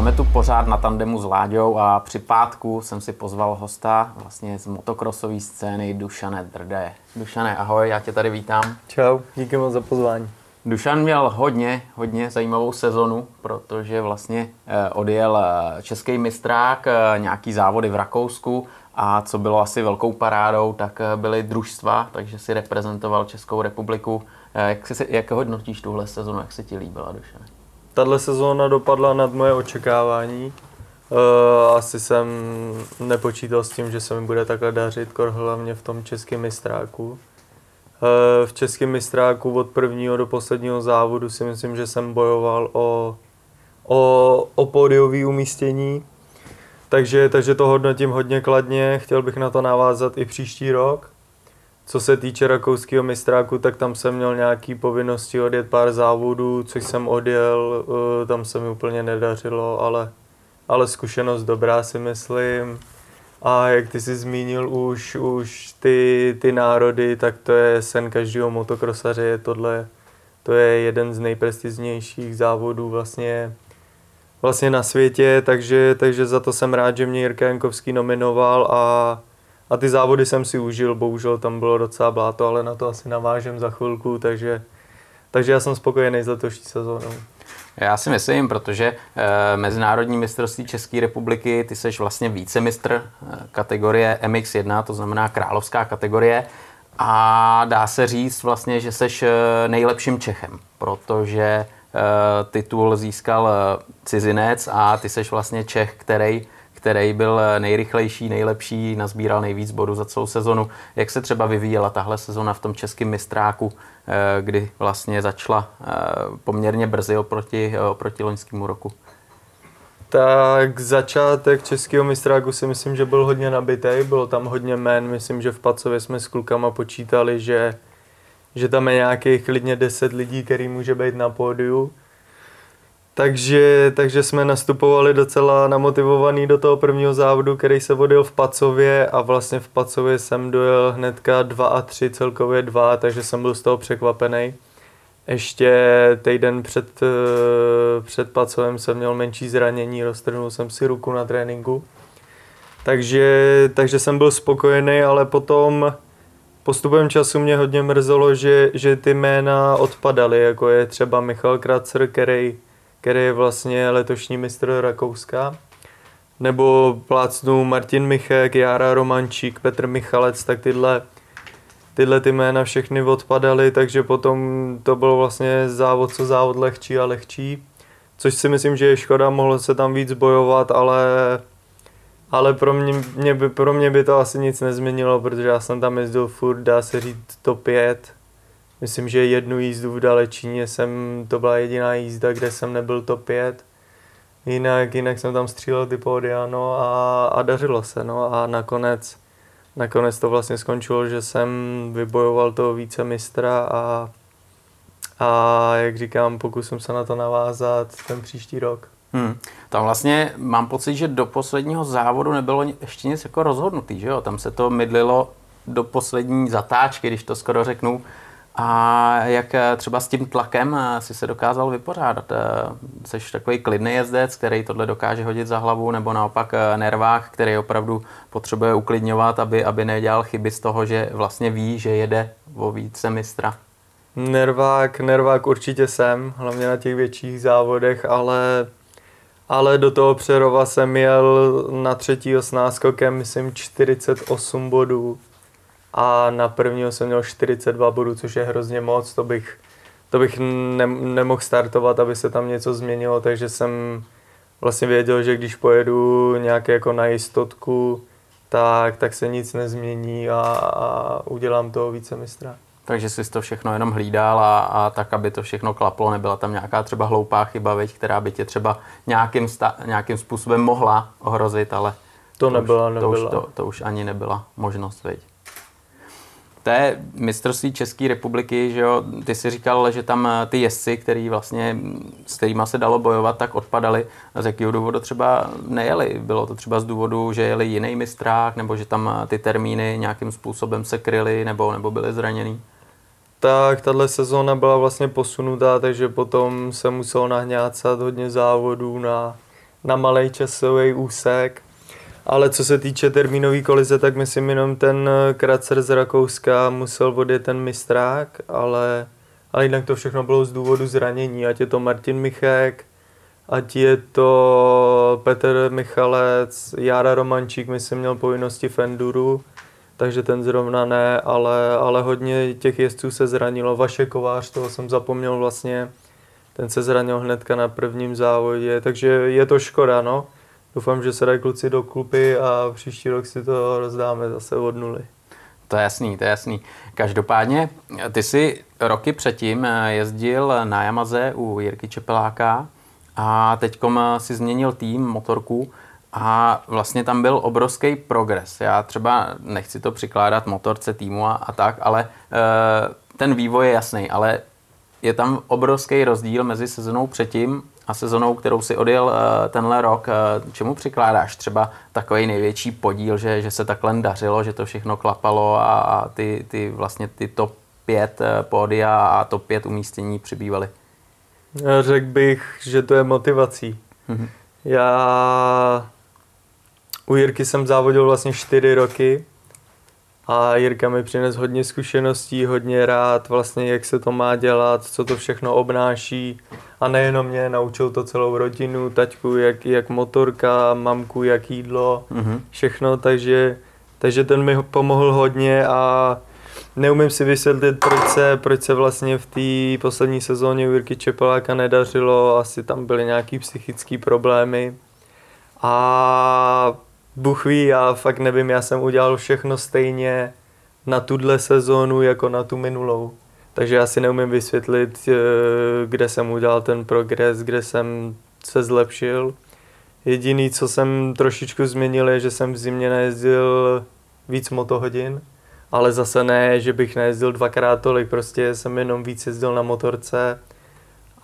Máme tu pořád na tandemu s Láďou a při pátku jsem si pozval hosta vlastně z motokrosové scény Dušane Drde. Dušane, ahoj, já tě tady vítám. Čau, díky moc za pozvání. Dušan měl hodně, hodně zajímavou sezonu, protože vlastně eh, odjel eh, český mistrák, eh, nějaký závody v Rakousku a co bylo asi velkou parádou, tak byly družstva, takže si reprezentoval Českou republiku. Jak, si, jak hodnotíš tuhle sezonu, jak se ti líbila, Dušan? Tahle sezóna dopadla nad moje očekávání. Asi jsem nepočítal s tím, že se mi bude takhle dařit, hlavně v tom českém mistráku. Eh, v českém mistráku od prvního do posledního závodu si myslím, že jsem bojoval o, o, o pódiové umístění. Takže, takže to hodnotím hodně kladně, chtěl bych na to navázat i příští rok. Co se týče rakouského mistráku, tak tam jsem měl nějaké povinnosti odjet pár závodů, což jsem odjel, eh, tam se mi úplně nedařilo, ale, ale zkušenost dobrá si myslím. A jak ty jsi zmínil už, už ty, ty národy, tak to je sen každého motokrosaře, je tohle, to je jeden z nejprestižnějších závodů vlastně, vlastně na světě, takže, takže za to jsem rád, že mě Jirka Jankovský nominoval a, a ty závody jsem si užil, bohužel tam bylo docela bláto, ale na to asi navážem za chvilku, takže, takže já jsem spokojený s letošní sezónou. Já si myslím, protože e, Mezinárodní mistrovství České republiky, ty seš vlastně vícemistr e, kategorie MX1, to znamená královská kategorie. A dá se říct vlastně, že seš e, nejlepším Čechem, protože e, titul získal cizinec a ty seš vlastně Čech, který který byl nejrychlejší, nejlepší, nazbíral nejvíc bodů za celou sezonu. Jak se třeba vyvíjela tahle sezona v tom českém mistráku, eh, kdy vlastně začala eh, poměrně brzy oproti, eh, oproti loňskému roku? Tak začátek českého mistráku si myslím, že byl hodně nabitý, bylo tam hodně men, myslím, že v Pacově jsme s klukama počítali, že, že tam je nějakých klidně 10 lidí, který může být na pódiu. Takže, takže jsme nastupovali docela namotivovaný do toho prvního závodu, který se vodil v Pacově a vlastně v Pacově jsem dojel hnedka 2 a 3, celkově 2, takže jsem byl z toho překvapený. Ještě týden před, eh, před Pacovem jsem měl menší zranění, roztrhnul jsem si ruku na tréninku. Takže, takže jsem byl spokojený, ale potom postupem času mě hodně mrzelo, že, že ty jména odpadaly, jako je třeba Michal Kracer, který který je vlastně letošní mistr Rakouska. Nebo plácnu Martin Michek, Jára Romančík, Petr Michalec, tak tyhle, tyhle ty jména všechny odpadaly, takže potom to bylo vlastně závod co závod lehčí a lehčí. Což si myslím, že je škoda, mohlo se tam víc bojovat, ale, ale pro, mě, mě by, pro mě by to asi nic nezměnilo, protože já jsem tam jezdil furt, dá se říct, top 5 Myslím, že jednu jízdu v Dalečíně jsem, to byla jediná jízda, kde jsem nebyl top 5. Jinak, jinak jsem tam střílel ty pódia, no a, a dařilo se, no a nakonec, nakonec to vlastně skončilo, že jsem vybojoval toho více mistra a, a jak říkám, pokusím se na to navázat ten příští rok. Hmm. Tam vlastně mám pocit, že do posledního závodu nebylo ještě nic jako rozhodnutý, že jo? Tam se to mydlilo do poslední zatáčky, když to skoro řeknu. A jak eh, třeba s tím tlakem eh, si se dokázal vypořádat? Jsi eh, takový klidný jezdec, který tohle dokáže hodit za hlavu, nebo naopak nervák, který opravdu potřebuje uklidňovat, aby, aby nedělal chyby z toho, že vlastně ví, že jede o více mistra? Nervák, nervák určitě jsem, hlavně na těch větších závodech, ale, ale do toho Přerova jsem jel na třetího s náskokem, myslím, 48 bodů a na prvního jsem měl 42 bodů, což je hrozně moc, to bych, to bych ne, nemohl startovat, aby se tam něco změnilo, takže jsem vlastně věděl, že když pojedu nějaké jako na jistotku, tak, tak se nic nezmění a, a udělám toho více mistra. Takže jsi to všechno jenom hlídal a, a tak, aby to všechno klaplo, nebyla tam nějaká třeba hloupá chyba, veď, která by tě třeba nějakým, sta, nějakým způsobem mohla ohrozit, ale to, to nebyla, už, nebyla. To už, to, to už ani nebyla možnost, veď to je mistrovství České republiky, že jo, ty si říkal, že tam eh, ty jezdci, který vlastně, s kterými se dalo bojovat, tak odpadali. Z jakého důvodu třeba nejeli? Bylo to třeba z důvodu, že jeli jiný mistrák, nebo že tam eh, ty termíny nějakým způsobem se kryly, nebo, nebo byly zraněný? Tak, tahle sezóna byla vlastně posunutá, takže potom se muselo nahňácat hodně závodů na, na malý časový úsek. Ale co se týče termínové kolize, tak myslím jenom ten Kracer z Rakouska musel odjet ten mistrák, ale, ale jinak to všechno bylo z důvodu zranění, ať je to Martin Michek, ať je to Petr Michalec, Jára Romančík, myslím, měl povinnosti v Enduru, takže ten zrovna ne, ale, ale hodně těch jezdců se zranilo. Vaše Kovář, toho jsem zapomněl vlastně, ten se zranil hnedka na prvním závodě, takže je to škoda, no. Doufám, že se dají kluci do klupy a příští rok si to rozdáme zase od nuly. To je jasný, to je jasný. Každopádně, ty jsi roky předtím jezdil na Yamaze u Jirky Čepeláka a teď si změnil tým, motorku a vlastně tam byl obrovský progres. Já třeba nechci to přikládat motorce týmu a, a tak, ale e, ten vývoj je jasný, ale je tam obrovský rozdíl mezi sezonou předtím a sezonou, kterou si odjel e, tenhle rok. E, čemu přikládáš třeba takový největší podíl, že, že se takhle dařilo, že to všechno klapalo a, a ty, ty vlastně ty top 5 pódia a top 5 umístění přibývaly? Řekl bych, že to je motivací. Mm-hmm. Já u Jirky jsem závodil vlastně čtyři roky a Jirka mi přines hodně zkušeností, hodně rád vlastně, jak se to má dělat, co to všechno obnáší. A nejenom mě, naučil to celou rodinu, taťku, jak, jak motorka, mamku, jak jídlo, mm-hmm. všechno, takže, takže ten mi pomohl hodně a neumím si vysvětlit, proč se, proč se vlastně v té poslední sezóně u Jirky Čepeláka nedařilo, asi tam byly nějaký psychické problémy. A Bůh ví, já fakt nevím, já jsem udělal všechno stejně na tuhle sezónu jako na tu minulou. Takže já si neumím vysvětlit, eh, kde jsem udělal ten progres, kde jsem se zlepšil. Jediný, co jsem trošičku změnil, je, že jsem v zimě nejezdil víc motohodin, ale zase ne, že bych nejezdil dvakrát tolik, prostě jsem jenom víc jezdil na motorce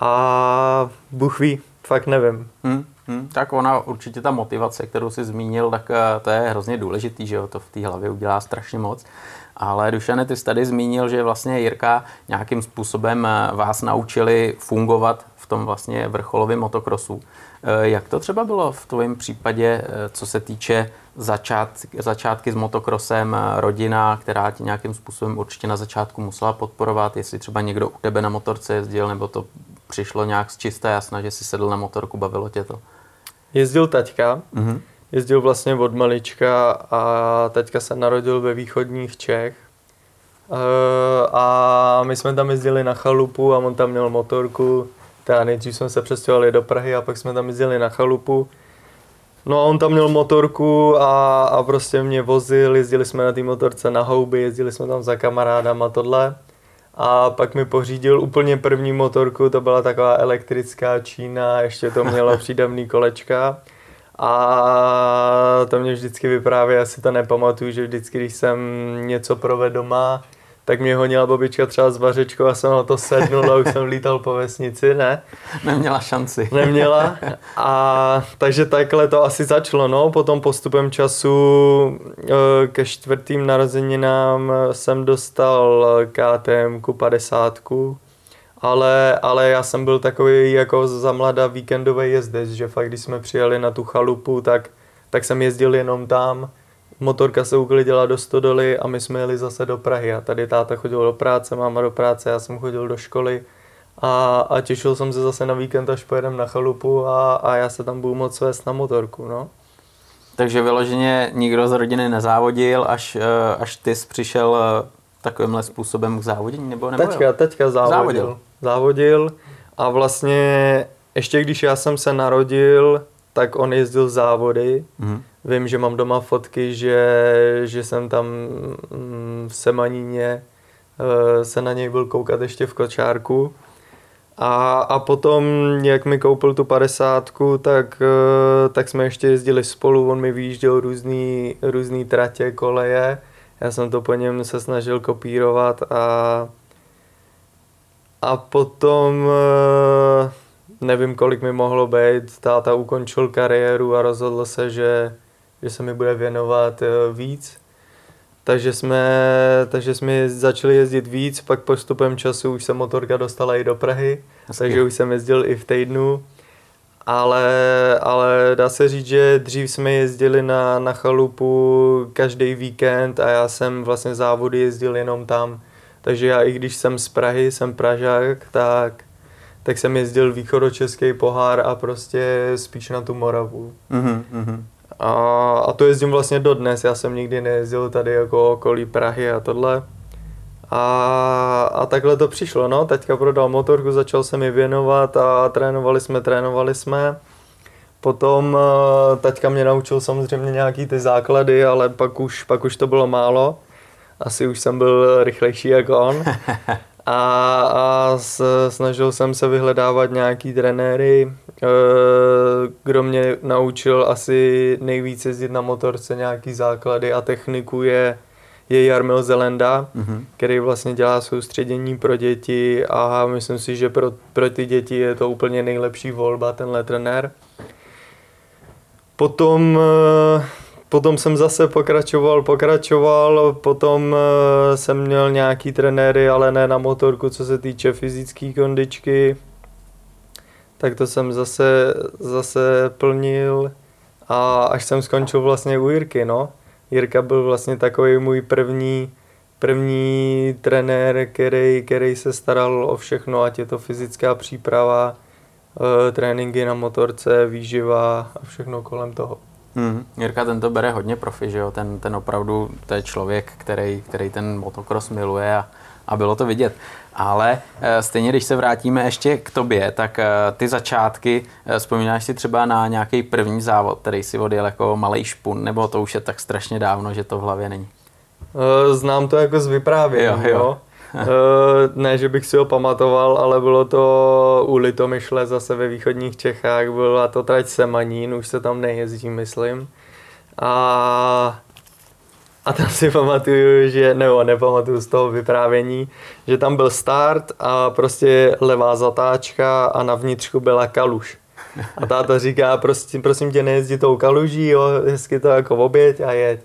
a Bůh ví, fakt nevím. Hmm. Hmm, tak ona určitě ta motivace, kterou si zmínil, tak eh, to je hrozně důležitý, že jo, to v té hlavě udělá strašně moc. Ale Dušane, ty jsi tady zmínil, že vlastně Jirka nějakým způsobem eh, vás naučili fungovat v tom vlastně vrcholovém motokrosu. Eh, jak to třeba bylo v tvém případě, co se týče začát, začátky s motokrosem, rodina, která ti nějakým způsobem určitě na začátku musela podporovat, jestli třeba někdo u tebe na motorce jezdil, nebo to přišlo nějak z čisté jasna, že si sedl na motorku, bavilo tě to? Jezdil taťka, mm-hmm. jezdil vlastně od malička a taťka se narodil ve východních Čech. E, a my jsme tam jezdili na chalupu a on tam měl motorku. Teda nejdřív jsme se přestěhovali do Prahy a pak jsme tam jezdili na chalupu. No a on tam měl motorku a, a prostě mě vozil, jezdili jsme na té motorce na houby, jezdili jsme tam za kamarádama tohle a pak mi pořídil úplně první motorku, to byla taková elektrická Čína, ještě to mělo přídavný kolečka. A to mě vždycky vypráví, já si to nepamatuju, že vždycky, když jsem něco provedl doma, tak mě honila babička třeba s vařečkou a jsem na to sednul a už jsem lítal po vesnici, ne? Neměla šanci. Neměla. A takže takhle to asi začalo, no. Potom postupem času eh, ke čtvrtým narozeninám jsem dostal KTM 50, ale, ale já jsem byl takový jako za mladá víkendový jezdec, že fakt když jsme přijeli na tu chalupu, tak, tak jsem jezdil jenom tam, motorka se uklidila do stodoly a my jsme jeli zase do Prahy a tady táta chodil do práce, máma do práce, já jsem chodil do školy a, a těšil jsem se zase na víkend, až pojedem na chalupu a, a já se tam budu moc vést na motorku, no. Takže vyloženě nikdo z rodiny nezávodil, až, eh, až ty jsi přišel eh, takovýmhle způsobem k závodění, nebo, nebo teďka, teďka závodil. závodil. Závodil a vlastně ještě když já jsem se narodil, tak on jezdil závody. Mm. Vím, že mám doma fotky, že, že jsem tam mm, v Semaníně uh, se na něj byl koukat ještě v kočárku. A, a potom, jak mi koupil tu padesátku, tak, uh, tak jsme ještě jezdili spolu, on mi vyjížděl různý, různý tratě, koleje. Já jsem to po něm se snažil kopírovat a, a potom uh, nevím, kolik mi mohlo být, táta ukončil kariéru a rozhodl se, že, že se mi bude věnovat eh, víc. Takže jsme, takže jsme začali jezdit víc, pak postupem času už se motorka dostala i do Prahy, Hezky. takže už jsem jezdil i v týdnu. ale, ale dá se říct, že dřív jsme jezdili na, na chalupu každý víkend a já jsem vlastně závody jezdil jenom tam. Takže já i když jsem z Prahy, jsem Pražák, tak, tak jsem jezdil východočeský pohár a prostě spíš na tu Moravu. Mm-hmm. A, a to jezdím vlastně dodnes, já jsem nikdy nejezdil tady jako okolí Prahy a tohle. A, a takhle to přišlo, no, teďka prodal motorku, začal se mi věnovat a trénovali jsme, trénovali jsme. Potom eh, teďka mě naučil samozřejmě nějaký ty základy, ale pak už, pak už to bylo málo. Asi už jsem byl rychlejší jako on. A, a s, snažil jsem se vyhledávat nějaký trenéry, eh, kdo mě naučil asi nejvíc jezdit na motorce, nějaký základy a techniku je je Jarmil Zelenda, mm-hmm. který vlastně dělá soustředění pro děti a myslím si, že pro, pro ty děti je to úplně nejlepší volba, tenhle trenér. Potom, eh, potom jsem zase pokračoval, pokračoval, potom eh, jsem měl nějaký trenéry, ale ne na motorku, co se týče fyzické kondičky. Tak to jsem zase, zase plnil a až jsem skončil vlastně u Jirky, no. Jirka byl vlastně takový můj první, první trenér, který, který se staral o všechno, ať je to fyzická příprava, e, tréninky na motorce, výživa a všechno kolem toho. Hmm. Jirka ten to bere hodně profi, že jo? Ten, ten opravdu, to je člověk, který, který ten motocross miluje a, a bylo to vidět. Ale eh, stejně, když se vrátíme ještě k tobě, tak eh, ty začátky, eh, vzpomínáš si třeba na nějaký první závod, který si odjel jako malý špun, nebo to už je tak strašně dávno, že to v hlavě není? Znám to jako z vyprávění, jo. jo. jo. ne, že bych si ho pamatoval, ale bylo to u Litomyšle zase ve východních Čechách, byla to trať Semanín, už se tam nejezdí, myslím. A a tam si pamatuju, že, nebo nepamatuju z toho vyprávění, že tam byl start a prostě levá zatáčka a na vnitřku byla kaluž. A táta říká, prostě, prosím tě, nejezdí tou kaluží, jo, hezky to jako oběť a jeď.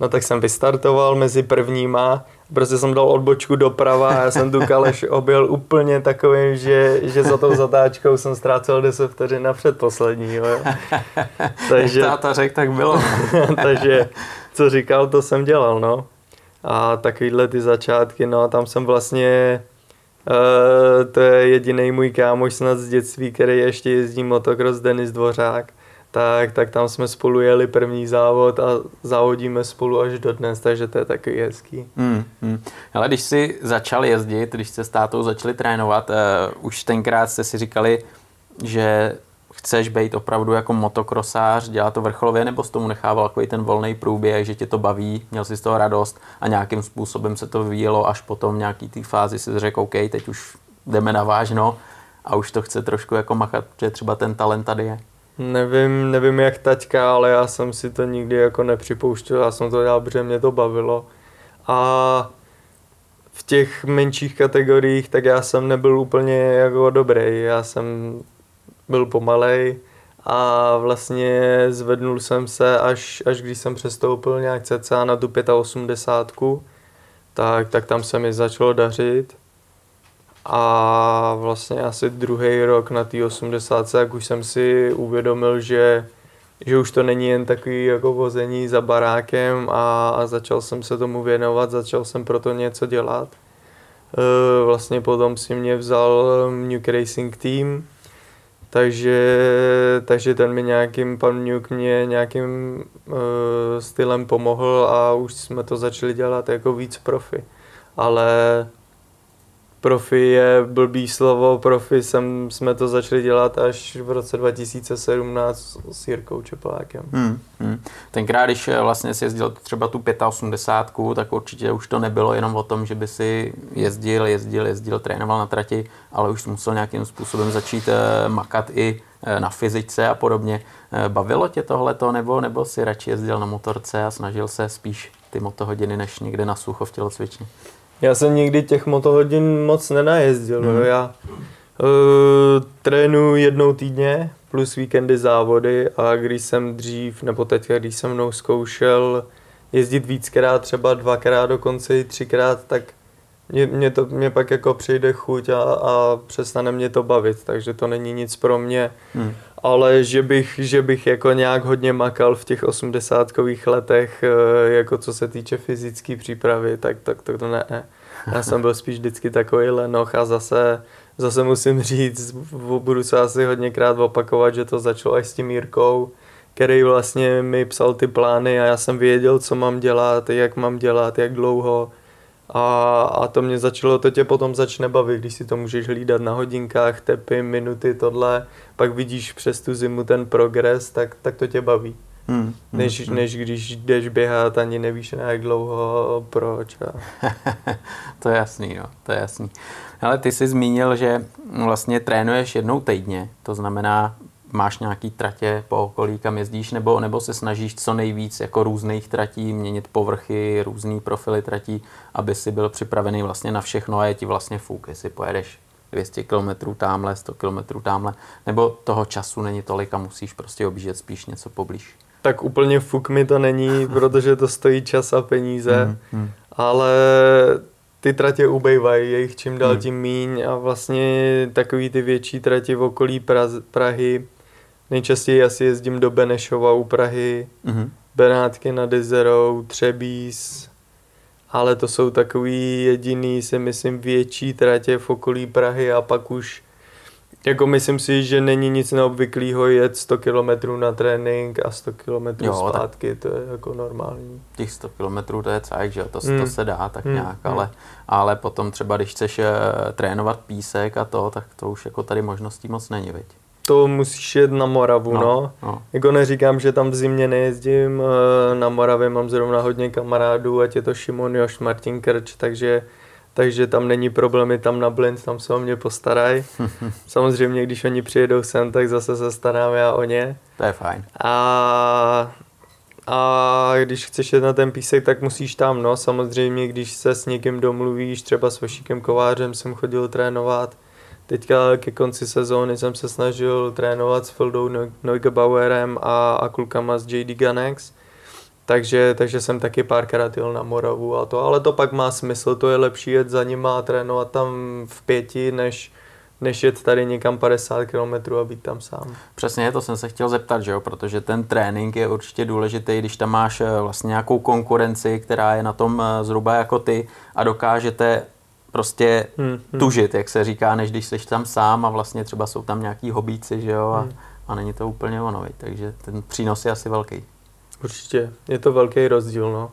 No tak jsem vystartoval mezi prvníma, prostě jsem dal odbočku doprava a já jsem tu kaleš objel úplně takovým, že, že za tou zatáčkou jsem ztrácel 10 vteřin na předposlední. Jo. Takže, táta řekl, tak bylo. takže co říkal, to jsem dělal, no. A takovýhle ty začátky, no, tam jsem vlastně, uh, to je jediný můj kámoš snad z dětství, který ještě jezdí motocross, Denis Dvořák, tak, tak tam jsme spolu jeli první závod a závodíme spolu až do dnes, takže to je takový hezký. Hmm, hmm. Ale když jsi začal jezdit, když jste s tátou začali trénovat, uh, už tenkrát jste si říkali, že chceš být opravdu jako motokrosář, dělat to vrcholově, nebo s tomu nechával takový ten volný průběh, že tě to baví, měl jsi z toho radost a nějakým způsobem se to vyvíjelo, až potom nějaký té fázi si řekl, OK, teď už jdeme na vážno a už to chce trošku jako machat, že třeba ten talent tady je. Nevím, nevím jak taťka, ale já jsem si to nikdy jako nepřipouštěl, já jsem to dělal, protože mě to bavilo. A v těch menších kategoriích, tak já jsem nebyl úplně jako dobrý. Já jsem byl pomalej a vlastně zvednul jsem se, až, až když jsem přestoupil nějak cca na tu 85, tak, tak tam se mi začalo dařit. A vlastně asi druhý rok na té 80, jak už jsem si uvědomil, že, že už to není jen takový jako vození za barákem a, a začal jsem se tomu věnovat, začal jsem proto něco dělat. E, vlastně potom si mě vzal New Racing Team, takže, takže ten mi nějakým, pan Mňuk mě nějakým uh, stylem pomohl a už jsme to začali dělat jako víc profi. Ale profi je blbý slovo, profi jsem, jsme to začali dělat až v roce 2017 s Jirkou Čeplákem. Hmm, hmm. Tenkrát, když eh, vlastně si jezdil třeba tu 85, tak určitě už to nebylo jenom o tom, že by si jezdil, jezdil, jezdil, trénoval na trati, ale už musel nějakým způsobem začít eh, makat i eh, na fyzice a podobně. Bavilo tě tohleto, nebo, nebo si radši jezdil na motorce a snažil se spíš ty motohodiny, než někde na sucho v tělocvičně? Já jsem nikdy těch motohodin moc nenajezdil. Mm. Já uh, trénuji jednou týdně plus víkendy závody a když jsem dřív, nebo teď, když jsem mnou zkoušel jezdit víckrát, třeba dvakrát, dokonce i třikrát, tak Mě, mě, to, mě pak jako přijde chuť a, a přestane mě to bavit, takže to není nic pro mě. Hmm. Ale že bych, že bych jako nějak hodně makal v těch osmdesátkových letech, eh, jako co se týče fyzické přípravy, tak, tak to, to ne. Já jsem byl spíš vždycky takový lenoch a zase, zase musím říct, budu se asi hodněkrát opakovat, že to začalo až s tím Jirkou, který vlastně mi psal ty plány a já jsem věděl, co mám dělat, jak mám dělat, jak dlouho. A, a to mě začalo, to tě potom začne bavit, když si to můžeš hlídat na hodinkách, tepy, minuty, tohle, pak vidíš přes tu zimu ten progres, tak, tak to tě baví. Hmm, hmm, než, hmm. než když jdeš běhat, ani nevíš na jak dlouho, proč. A... to je jasný, jo, to je jasný. Ale ty jsi zmínil, že vlastně trénuješ jednou týdně, to znamená máš nějaký tratě po okolí, kam jezdíš, nebo, nebo se snažíš co nejvíc jako různých tratí, měnit povrchy, různý profily tratí, aby si byl připravený vlastně na všechno a je ti vlastně fuk, jestli pojedeš 200 km tamhle, 100 km tamhle, nebo toho času není tolik a musíš prostě objíždět spíš něco poblíž. Tak úplně fuk mi to není, protože to stojí čas a peníze, mm, mm. ale ty tratě ubejvají, je jich čím dál mm. tím míň a vlastně takový ty větší tratě v okolí Praz- Prahy, Nejčastěji asi jezdím do Benešova u Prahy, mm-hmm. Benátky nad Jezerou, Třebíz, ale to jsou takový jediný, si myslím, větší tratě v okolí Prahy a pak už jako myslím si, že není nic neobvyklého jet 100 km na trénink a 100 km jo, zpátky, to je jako normální. Těch 100 km to je cajk, že to, mm. to se dá tak mm. nějak, mm. ale, ale potom třeba když chceš uh, trénovat písek a to, tak to už jako tady možností moc není, viď? To musíš jet na Moravu, no. no. no. Jako neříkám, že tam v zimě nejezdím, eh, na Moravě mám zrovna hodně kamarádů, ať je to Šimon Još, Martin Krč, takže, takže tam není problémy tam na Blint, tam se o mě postarají. Samozřejmě, když oni přijedou sem, tak zase se starám já o ně. To je fajn. A, a když chceš jet na ten písek, tak musíš tam, no. Samozřejmě, když se s někým domluvíš, třeba s Vašíkem Kovářem jsem chodil trénovat, Teďka ke konci sezóny jsem se snažil trénovat s Fildou Neugebauerem a, a klukama z JD Ganex. Takže, takže jsem taky párkrát jel na Moravu a to, ale to pak má smysl, to je lepší jet za nima a trénovat tam v pěti, než, než jet tady někam 50 km a být tam sám. Přesně, to jsem se chtěl zeptat, že jo, protože ten trénink je určitě důležitý, když tam máš eh, vlastně nějakou konkurenci, která je na tom eh, zhruba jako ty a dokážete prostě hmm, hmm. tužit, jak se říká, než když jsi tam sám a vlastně třeba jsou tam nějaký hobíci, že jo, a, hmm. a není to úplně ono, takže ten přínos je asi velký. Určitě, je to velký rozdíl, no.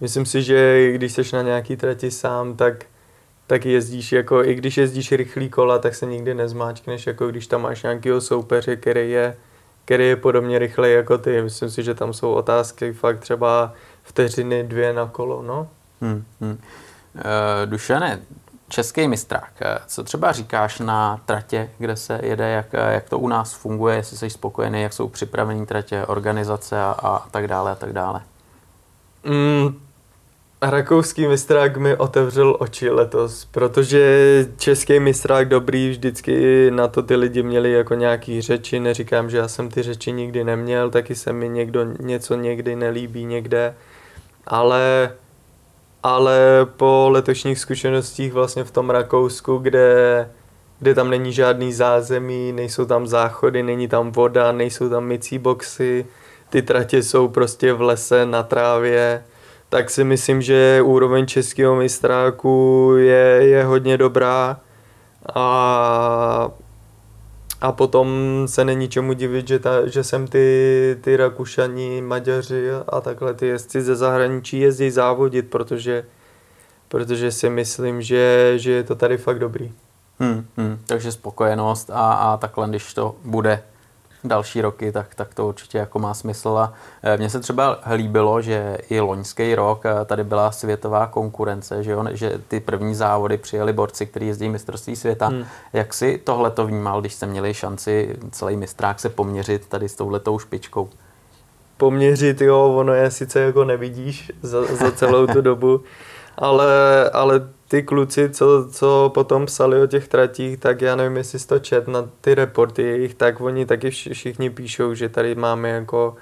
Myslím si, že když jsi na nějaký trati sám, tak, tak jezdíš jako, i když jezdíš rychlý kola, tak se nikdy nezmáčkneš, jako když tam máš nějakého soupeře, který je, který je podobně rychlej jako ty. Myslím si, že tam jsou otázky fakt třeba vteřiny dvě na kolo, no. Hmm, hmm. Uh, Dušane, český mistrák. Co třeba říkáš na tratě, kde se jede, jak, jak to u nás funguje, jestli jsi spokojený, jak jsou připravené tratě, organizace a, a tak dále a tak dále? Mm, rakouský mistrák mi otevřel oči letos, protože český mistrák dobrý vždycky na to ty lidi měli jako nějaký řeči, neříkám, že já jsem ty řeči nikdy neměl, taky se mi někdo něco někdy nelíbí někde, ale ale po letošních zkušenostích vlastně v tom Rakousku, kde, kde tam není žádný zázemí, nejsou tam záchody, není tam voda, nejsou tam mycí boxy, ty tratě jsou prostě v lese, na trávě, tak si myslím, že úroveň českého mistráku je, je hodně dobrá a a potom se není čemu divit, že, ta, že sem ty, ty Rakušani, Maďaři a takhle ty jezdci ze zahraničí jezdí závodit, protože, protože si myslím, že, že je to tady fakt dobrý. Hmm, hmm, takže spokojenost a, a takhle, když to bude další roky, tak, tak to určitě jako má smysl. A e, mně se třeba líbilo, že i loňský rok e, tady byla světová konkurence, že, jo? že ty první závody přijeli borci, kteří jezdí mistrovství světa. Hmm. Jak si tohle to vnímal, když jste měli šanci celý mistrák se poměřit tady s touhletou špičkou? Poměřit, jo, ono je sice jako nevidíš za, za celou tu dobu, ale, ale ty kluci, co, co potom psali o těch tratích, tak já nevím, jestli to čet na ty reporty jejich, tak oni taky všichni píšou, že tady máme jako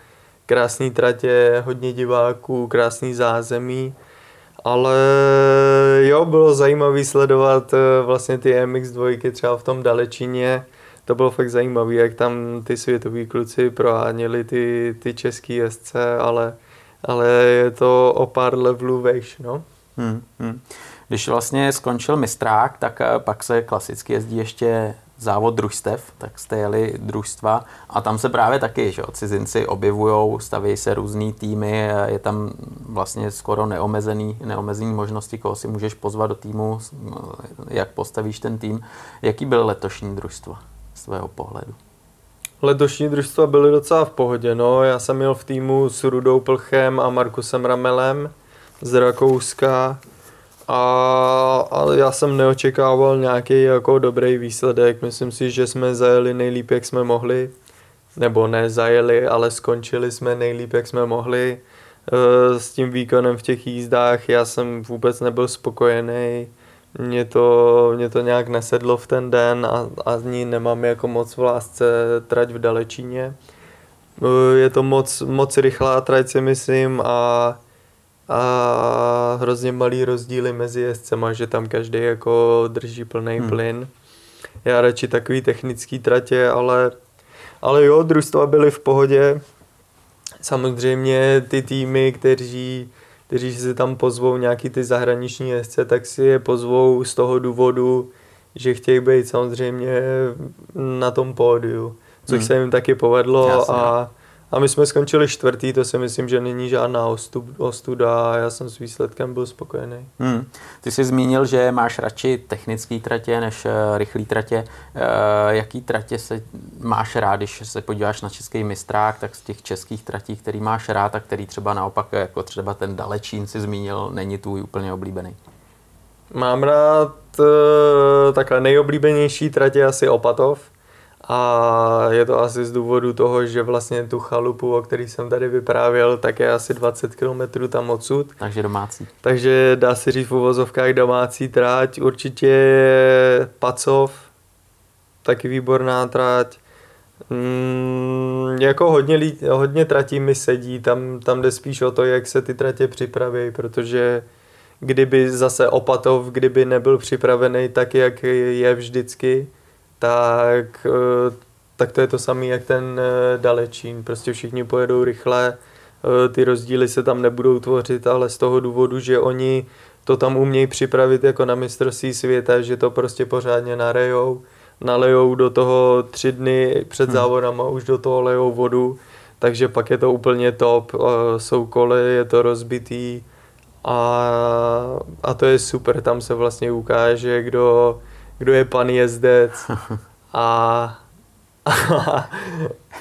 krásný tratě, hodně diváků, krásný zázemí Ale jo, bylo zajímavé sledovat eh, vlastně ty MX2 třeba v tom Dalečíně. To bylo fakt zajímavé, jak tam ty světoví kluci proháněli ty, ty český jezdce, ale, ale je to o pár levelů vejš, no. Hmm, hmm. Když vlastně skončil mistrák, tak eh, pak se klasicky jezdí ještě závod družstev, tak jste jeli družstva a tam se právě taky, že cizinci objevují, staví se různý týmy, je tam vlastně skoro neomezený, neomezený možnosti, koho si můžeš pozvat do týmu, jak postavíš ten tým. Jaký byl letošní družstva z tvého pohledu? Letošní družstva byly docela v pohodě, no. Já jsem měl v týmu s Rudou Plchem a Markusem Ramelem z Rakouska a, ale já jsem neočekával nějaký jako dobrý výsledek. Myslím si, že jsme zajeli nejlíp, jak jsme mohli. Nebo ne zajeli, ale skončili jsme nejlíp, jak jsme mohli. E, s tím výkonem v těch jízdách já jsem vůbec nebyl spokojený. Mě to, mě to nějak nesedlo v ten den a, a z ní nemám jako moc v lásce trať v Dalečíně. E, je to moc, moc rychlá trať si myslím a a hrozně malý rozdíly mezi jezdcema, že tam každý jako drží plný hmm. plyn. Já radši takový technický tratě, ale, ale jo, družstva byly v pohodě. Samozřejmě ty týmy, kteří, kteří si tam pozvou nějaký ty zahraniční jezdce, tak si je pozvou z toho důvodu, že chtějí být samozřejmě na tom pódiu, což hmm. se jim taky povedlo Jasně. a a my jsme skončili čtvrtý, to si myslím, že není žádná ostuda a já jsem s výsledkem byl spokojený. Hmm. Ty jsi zmínil, že máš radši technický tratě než uh, rychlý tratě. Uh, jaký tratě se máš rád, když se podíváš na český mistrák, tak z těch českých tratí, který máš rád a který třeba naopak, jako třeba ten Dalečín si zmínil, není tvůj úplně oblíbený? Mám rád takhle nejoblíbenější tratě asi Opatov a je to asi z důvodu toho, že vlastně tu chalupu, o který jsem tady vyprávěl, tak je asi 20 km tam odsud. Takže domácí. Takže dá se říct v uvozovkách domácí tráť. Určitě Pacov, taky výborná tráť. Mm, jako hodně, lí, hodně tratí mi sedí, tam, tam jde spíš o to, jak se ty tratě připraví, protože kdyby zase Opatov, kdyby nebyl připravený tak, jak je vždycky, tak, eh, tak to je to samé, jak ten eh, dalečín. Prostě všichni pojedou rychle, eh, ty rozdíly se tam nebudou tvořit, ale z toho důvodu, že oni to tam umějí připravit jako na mistrovství světa, že to prostě pořádně narejou, nalejou do toho tři dny před hmm. závodama, už do toho lejou vodu, takže pak je to úplně top, jsou koly, je to rozbitý a, a to je super, tam se vlastně ukáže, kdo, kdo je pan jezdec a,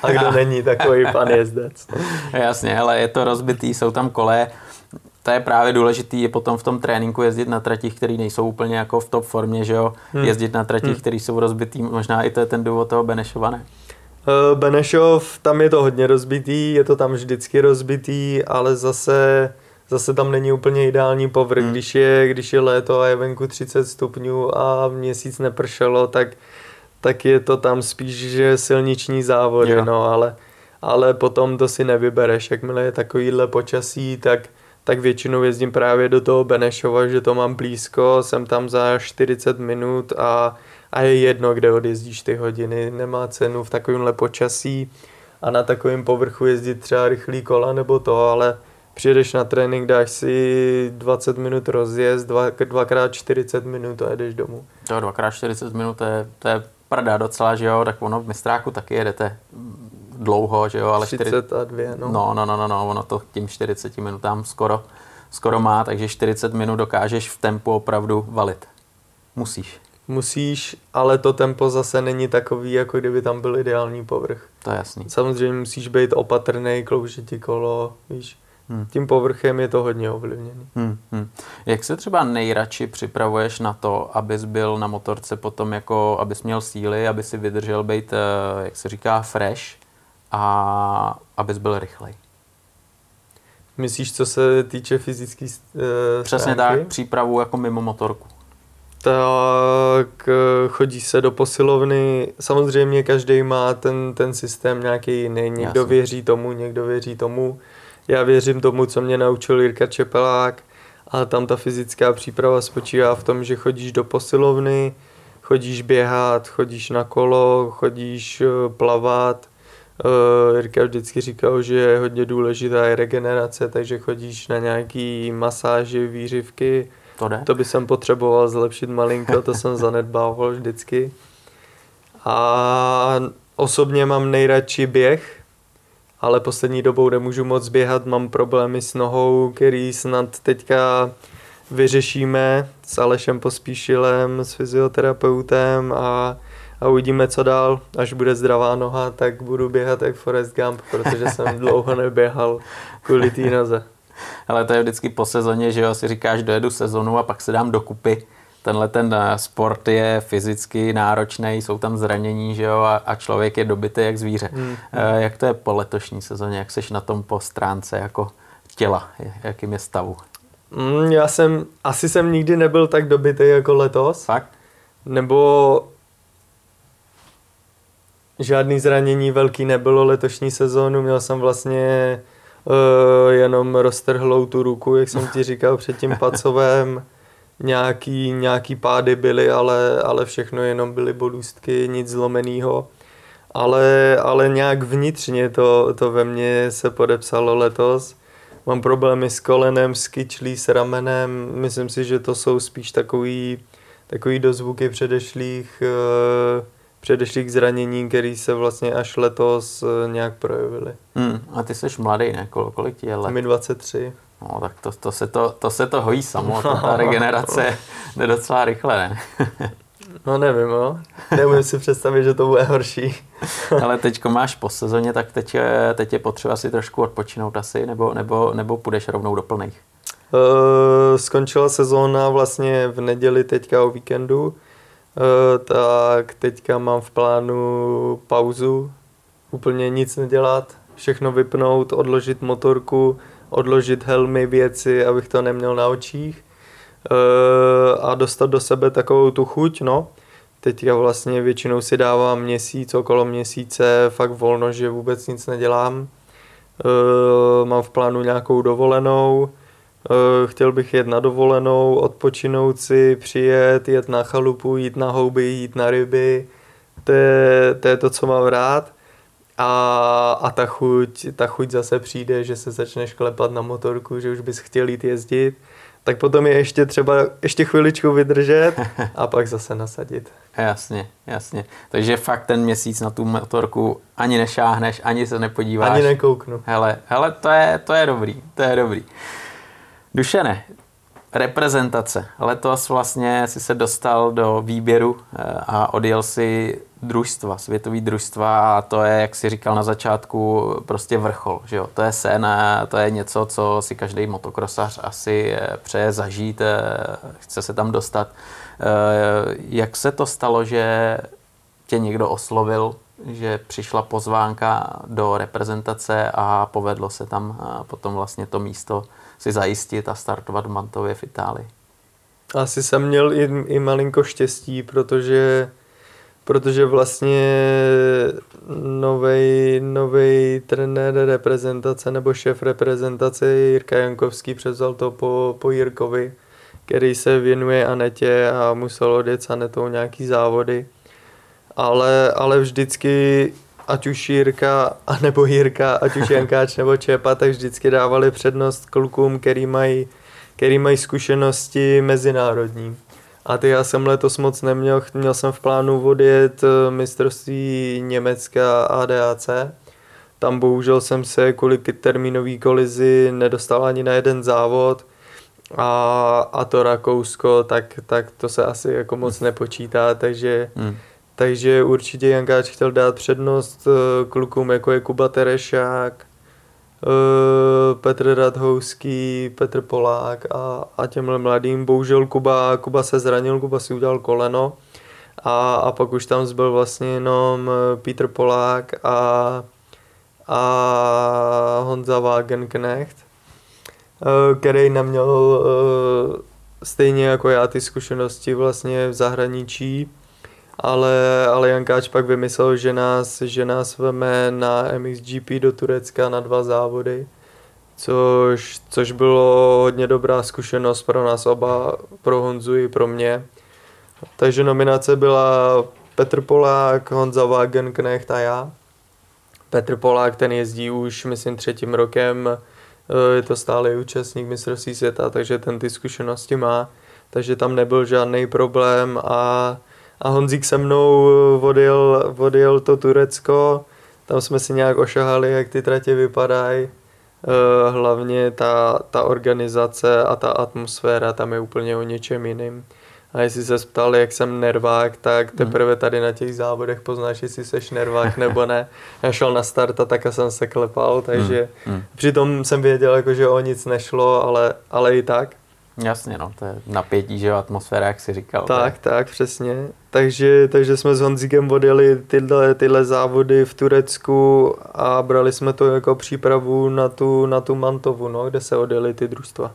a, kdo není takový pan jezdec. Jasně, ale je to rozbitý, jsou tam kole, to je právě důležitý, je potom v tom tréninku jezdit na tratích, které nejsou úplně jako v top formě, že jo? Hmm. Jezdit na tratích, hmm. které jsou rozbitý, možná i to je ten důvod toho Benešova, ne? Uh, Benešov, tam je to hodně rozbitý, je to tam vždycky rozbitý, ale zase zase tam není úplně ideální povrch. Hmm. Když, je, když je léto a je venku 30 stupňů a měsíc nepršelo, tak, tak je to tam spíš že silniční závody, jo. no, ale, ale potom to si nevybereš. Jakmile je takovýhle počasí, tak, tak většinou jezdím právě do toho Benešova, že to mám blízko, jsem tam za 40 minut a, a je jedno, kde odjezdíš ty hodiny, nemá cenu v takovémhle počasí a na takovém povrchu jezdit třeba rychlý kola nebo to, ale přijedeš na trénink, dáš si 20 minut rozjezd, dva, dvakrát 40 minut a jedeš domů. Jo, dvakrát 40 minut, to je, to je prda docela, že jo, tak ono v mistráku taky jedete dlouho, že jo, ale 40 a dvě, no. No, no, no, no, no, ono to tím 40 minutám skoro, skoro má, takže 40 minut dokážeš v tempu opravdu valit. Musíš. Musíš, ale to tempo zase není takový, jako kdyby tam byl ideální povrch. To je jasný. Samozřejmě musíš být opatrný, kloužit ti kolo, víš. Hmm. Tím povrchem je to hodně ovlivněný. Hmm, hmm. Jak se třeba nejradši připravuješ na to, abys byl na motorce potom jako, abys měl síly, aby si vydržel být, eh, jak se říká, fresh a abys byl rychlej? Myslíš, co se týče fyzické uh, Přesně tak, přípravu jako mimo motorku. Tak eh, chodí se do posilovny. Samozřejmě každý má ten, ten systém nějaký jiný. Někdo Jasně. věří tomu, někdo věří tomu. Já věřím tomu, co mě naučil Jirka Čepelák A tam ta fyzická příprava spočívá v tom, že chodíš do posilovny, chodíš běhat, chodíš na kolo, chodíš eh, plavat. Uh, Jirka vždycky říkal, že je hodně důležitá je regenerace, takže chodíš na nějaký masáže, výřivky. To jde? To by jsem potřeboval zlepšit malinko, to jsem zanedbával vždycky. A osobně mám nejradši běh, ale poslední dobou nemůžu moc běhat, mám problémy s nohou, který snad teďka vyřešíme s Alešem Pospíšilem, s fyzioterapeutem a, a uvidíme, co dál. Až bude zdravá noha, tak budu běhat jak Forest Gump, protože jsem dlouho neběhal kvůli té noze. Ale to je vždycky po sezóně, že jo, si říkáš, dojedu sezonu a pak se dám dokupy. Tenhle ten eh, sport je fyzicky náročný, jsou tam zranění, že jo, a, a člověk je dobitý jak zvíře. Hmm. E, jak to je po letošní sezóně, jak seš na tom po stránce jako těla, jakým je stavu? Mm, já jsem, asi jsem nikdy nebyl tak dobitý jako letos. Fakt? Nebo žádný zranění velký nebylo letošní sezónu, měl jsem vlastně uh, jenom roztrhlou tu ruku, jak jsem ti říkal před tím pacovém. Nějaký, nějaký pády byly, ale, ale všechno jenom byly bolůstky, nic zlomeného. Ale, ale nějak vnitřně to, to ve mně se podepsalo letos mám problémy s kolenem, s kyčlí, s ramenem. Myslím si, že to jsou spíš takový, takový dozvuky předešlých, uh, předešlých zranění, které se vlastně až letos uh, nějak projevily. Hmm, a ty jsi mladý, ne? Kol, kolik ti je let? Mi 23. No, tak to, to, se to, to se to hojí samo, ta regenerace jde docela rychle, ne? No nevím, no. Nemůžu si představit, že to bude horší. Ale teď máš po sezóně, tak teď je, teď je potřeba si trošku odpočinout asi, nebo, nebo, nebo půjdeš rovnou do plných? Uh, skončila sezóna vlastně v neděli teďka o víkendu, uh, tak teďka mám v plánu pauzu, úplně nic nedělat, všechno vypnout, odložit motorku, odložit helmy, věci, abych to neměl na očích Eh, a dostat do sebe takovou tu chuť, no. Teďka vlastně většinou si dávám měsíc, okolo měsíce, fakt volno, že vůbec nic nedělám. Eh, mám v plánu nějakou dovolenou, eh, chtěl bych jet na dovolenou, odpočinout si, přijet, jet na chalupu, jít na houby, jít na ryby. To je, to je to, co mám rád. A, a ta, chuť, ta chuť zase přijde, že se začneš klepat na motorku, že už bys chtěl jít jezdit tak potom je ještě třeba ještě chviličku vydržet a pak zase nasadit. Jasně, jasně. Takže fakt ten měsíc na tu motorku ani nešáhneš, ani se nepodíváš. Ani nekouknu. Hele, hele to, je, to je dobrý, to je dobrý. Dušene, reprezentace. Letos vlastně si se dostal do výběru eh, a odjel si družstva, světový družstva a to je, jak si říkal na začátku, prostě vrchol. Že jo? To je sen a to je něco, co si každý motokrosař asi eh, přeje zažít, eh, chce se tam dostat. Jak se to stalo, že tě někdo oslovil, že přišla pozvánka do reprezentace a povedlo se tam potom vlastně to místo si zajistit a startovat v Mantově v Itálii. Asi jsem měl i, i malinko štěstí, protože, protože vlastně nový trenér reprezentace nebo šéf reprezentace Jirka Jankovský převzal to po, po Jirkovi, který se věnuje Anetě a musel odjet s Anetou nějaký závody. Ale, ale vždycky ať už Jirka, anebo Jirka, ať už Jankáč nebo Čepa, tak vždycky dávali přednost klukům, který mají, který mají zkušenosti mezinárodní. A ty já jsem letos moc neměl, měl jsem v plánu odjet eh, mistrovství Německa ADAC. Tam bohužel jsem se kvůli termínové kolizi nedostal ani na jeden závod. A, a to Rakousko, tak, tak to se asi jako moc nepočítá, takže hmm takže určitě Jankáč chtěl dát přednost eh, klukům, jako je Kuba Terešák, eh, Petr Radhouský, Petr Polák a, a těmhle mladým. Bohužel Kuba, Kuba se zranil, Kuba si udělal koleno a, a pak už tam zbyl vlastně jenom eh, Petr Polák a, a Honza Wagenknecht, který neměl stejně jako já ty zkušenosti vlastně v zahraničí ale, ale Jankáč pak vymyslel, že nás, že nás veme na MXGP do Turecka na dva závody, což, což bylo hodně dobrá zkušenost pro nás oba, pro Honzu i pro mě. Takže nominace byla Petr Polák, Honza Wagenknecht a já. Petr Polák, ten jezdí už, myslím, třetím rokem, eh, je to stále účastník mistrovství světa, takže ten ty zkušenosti má, takže tam nebyl žádný problém a, a Honzík se mnou odjel, odjel to Turecko, tam jsme si nějak ošahali, jak ty tratě vypadají, eh, hlavně ta, ta organizace a ta atmosféra tam je úplně o něčem jiným. A jestli se ptal, jak jsem nervák, tak hmm. teprve tady na těch závodech poznáš, jestli seš nervák nebo ne. Já šel na start a tak jsem se klepal, takže hmm. Hmm. přitom jsem věděl, jako, že o nic nešlo, ale, ale i tak. Jasně, no, to je napětí, že atmosféra, jak jsi říkal. Tak, tak, přesně. Takže, takže jsme s Honzíkem odjeli tyhle, tyhle závody v Turecku a brali jsme to jako přípravu na tu, na tu Mantovu, no, kde se odjeli ty družstva.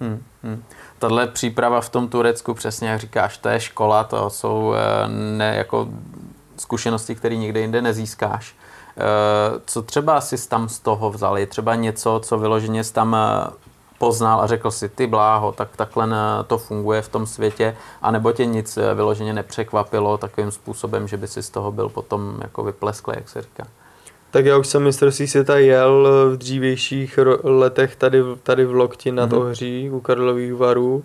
Hmm, hmm tahle příprava v tom Turecku, přesně jak říkáš, to je škola, to jsou eh, ne, jako zkušenosti, které nikde jinde nezískáš. Eh, co třeba si tam z toho vzali? Třeba něco, co vyloženě tam eh, poznal a řekl si, ty bláho, tak takhle to funguje v tom světě, anebo tě nic vyloženě nepřekvapilo takovým způsobem, že by si z toho byl potom jako vyplesklý, jak se říká? Tak já už jsem mistrovství světa jel v dřívějších letech tady, tady v Lokti nad mm-hmm. Ohří u Karlových varů,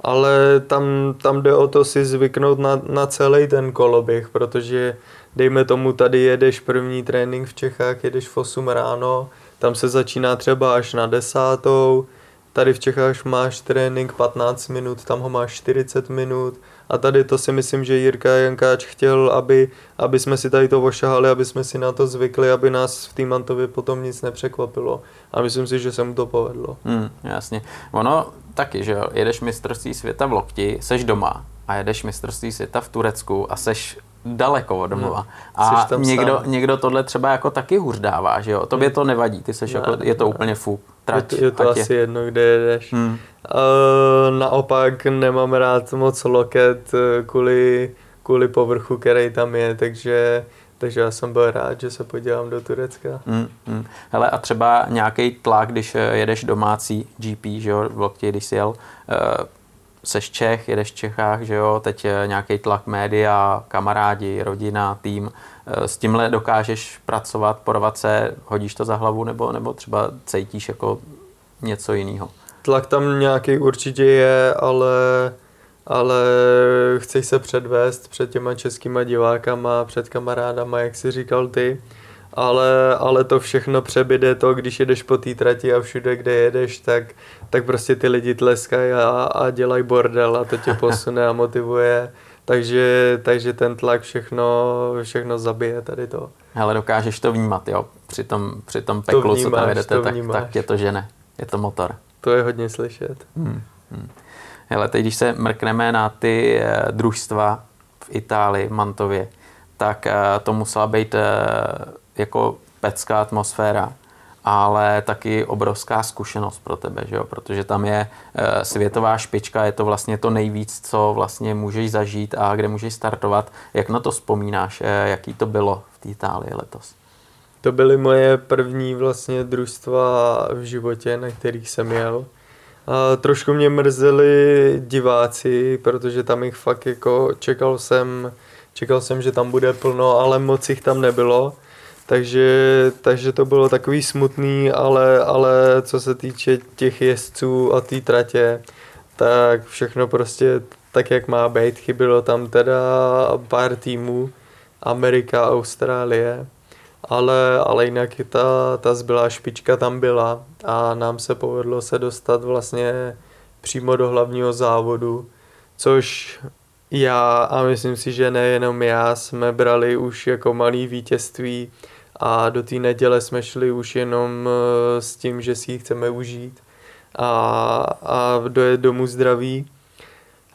ale tam, tam jde o to si zvyknout na, na celý ten koloběh, protože dejme tomu tady jedeš první trénink v Čechách, jedeš v 8 ráno, tam se začíná třeba až na desátou, tady v Čechách máš trénink 15 minut, tam ho máš 40 minut, a tady to si myslím, že Jirka Jankáč chtěl, aby, aby jsme si tady to ošahali, aby jsme si na to zvykli, aby nás v Týmantově potom nic nepřekvapilo. A myslím si, že se mu to povedlo. Hmm, jasně. Ono taky, že jo, jedeš mistrovství světa v Lokti, seš doma a jedeš mistrovství světa v Turecku a seš daleko od domova. Hmm. A někdo, někdo tohle třeba jako taky hůř dává, že jo? Tobě hmm. to nevadí, ty seš ne, jako, je to ne. úplně fuk. Trať, je to, je to asi je. jedno, kde jedeš. Hmm. Uh, naopak nemám rád moc loket eh, kvůli, kvůli povrchu, který tam je, takže takže já jsem byl rád, že se podívám do Turecka. Hmm, hmm. Hele, a třeba nějaký tlak, když eh, jedeš domácí GP, že jo, v Lokti, když jsi jel, uh, seš Čech, jedeš v Čechách, že jo, teď nějaký tlak média, kamarádi, rodina, tým, s tímhle dokážeš pracovat, porovat se, hodíš to za hlavu, nebo, nebo třeba cítíš jako něco jiného? Tlak tam nějaký určitě je, ale, ale chceš se předvést před těma českýma divákama, před kamarádama, jak si říkal ty. Ale, ale to všechno přebyde to, když jedeš po té trati a všude, kde jedeš, tak, tak prostě ty lidi tleskají a, a dělají bordel a to tě posune a motivuje. Takže, takže ten tlak všechno, všechno zabije tady to. Ale dokážeš to vnímat, jo? Při tom, při tom peklu, to vnímáš, co tam jedete, tak, tak tě to žene. Je to motor. To je hodně slyšet. Hmm. Hmm. Hele, teď když se mrkneme na ty eh, družstva v Itálii, v Mantově, tak eh, to musela být eh, jako pecká atmosféra, ale taky obrovská zkušenost pro tebe, že jo? protože tam je eh, světová špička, je to vlastně to nejvíc, co vlastně můžeš zažít a kde můžeš startovat. Jak na to vzpomínáš, eh, jaký to bylo v té Itálii letos? To byly moje první vlastně družstva v životě, na kterých jsem jel. A trošku mě mrzeli diváci, protože tam jich fakt jako čekal jsem, čekal jsem, že tam bude plno, ale moc jich tam nebylo. Takže, takže to bylo takový smutný, ale, ale co se týče těch jezdců a té tratě, tak všechno prostě tak, jak má být. Chybilo tam teda pár týmů, Amerika, Austrálie, ale, ale jinak ta, ta zbylá špička tam byla a nám se povedlo se dostat vlastně přímo do hlavního závodu, což já a myslím si, že nejenom já jsme brali už jako malý vítězství a do té neděle jsme šli už jenom eh, s tím, že si ji chceme užít a, a dojet domů zdraví.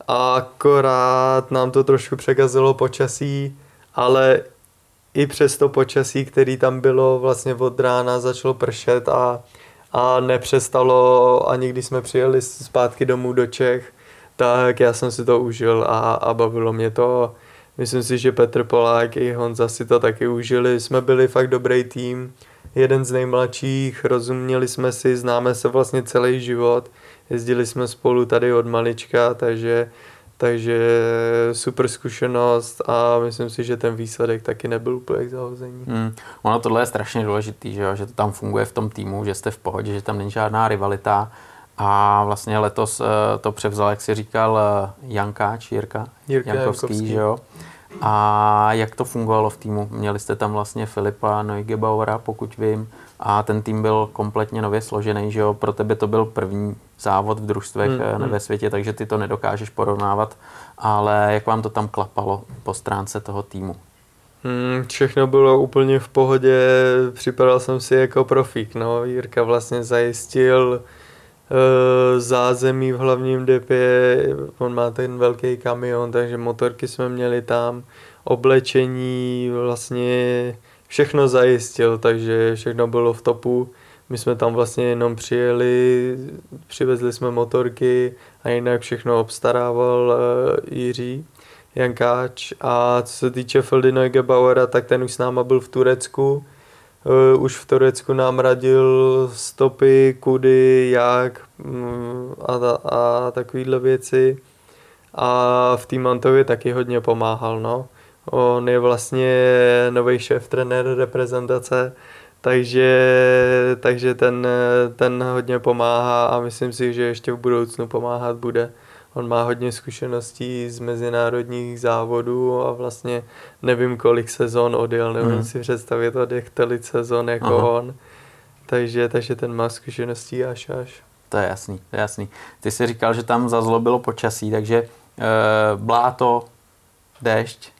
A akorát nám to trošku překazilo počasí, ale i přes to počasí, který tam bylo vlastně od rána, začalo pršet a, a nepřestalo, ani když jsme přijeli zpátky domů do Čech, tak já jsem si to užil a, a bavilo mě to. Myslím si, že Petr Polák i Honza si to taky užili. Jsme byli fakt dobrý tým jeden z nejmladších, rozuměli jsme si, známe se vlastně celý život, jezdili jsme spolu tady od malička, takže takže super zkušenost a myslím si, že ten výsledek taky nebyl úplně k zahození. Hmm. Ono tohle je strašně důležitý, že, jo? že to tam funguje v tom týmu, že jste v pohodě, že tam není žádná rivalita. A vlastně letos eh, to převzal, jak si říkal, eh, Jankáč, Jirka, Jirka Jankovský, Jankovský. že jo? A jak to fungovalo v týmu? Měli jste tam vlastně Filipa Neugebauera, pokud vím, a ten tým byl kompletně nově složený, že jo? Pro tebe to byl první závod v družstvech Hmm, hmm, hmm. ve světě, takže ty to nedokážeš porovnávat, ale jak vám to tam klapalo po stránce toho týmu? Hmm, všechno bylo úplně v pohodě, připadal jsem si jako profík, no. Jirka vlastně zajistil uh, zázemí v hlavním depě, on má ten velký kamion, takže motorky jsme měli tam, oblečení, vlastně všechno zajistil, takže všechno bylo v topu. My jsme tam vlastně jenom přijeli, přivezli jsme motorky a jinak všechno obstarával uh, Jiří. Jankáč a co se týče Feldy Neugebauera, tak ten už s náma byl v Turecku. Uh, už v Turecku nám radil stopy, kudy, jak mm, a, a takovéhle věci. A v té Mantově taky hodně pomáhal, no. On je vlastně nový šéf trenér reprezentace, takže, takže ten, ten hodně pomáhá a myslím si, že ještě v budoucnu pomáhat bude. On má hodně zkušeností z mezinárodních závodů a vlastně nevím, kolik sezon odjel, nevím Mhm. si představit odjech tolik sezon jako Aha. on. Takže, takže ten má zkušeností až až. To je jasný, to je jasný. Ty jsi říkal, že tam zazlobilo počasí, takže e, bláto, déšť,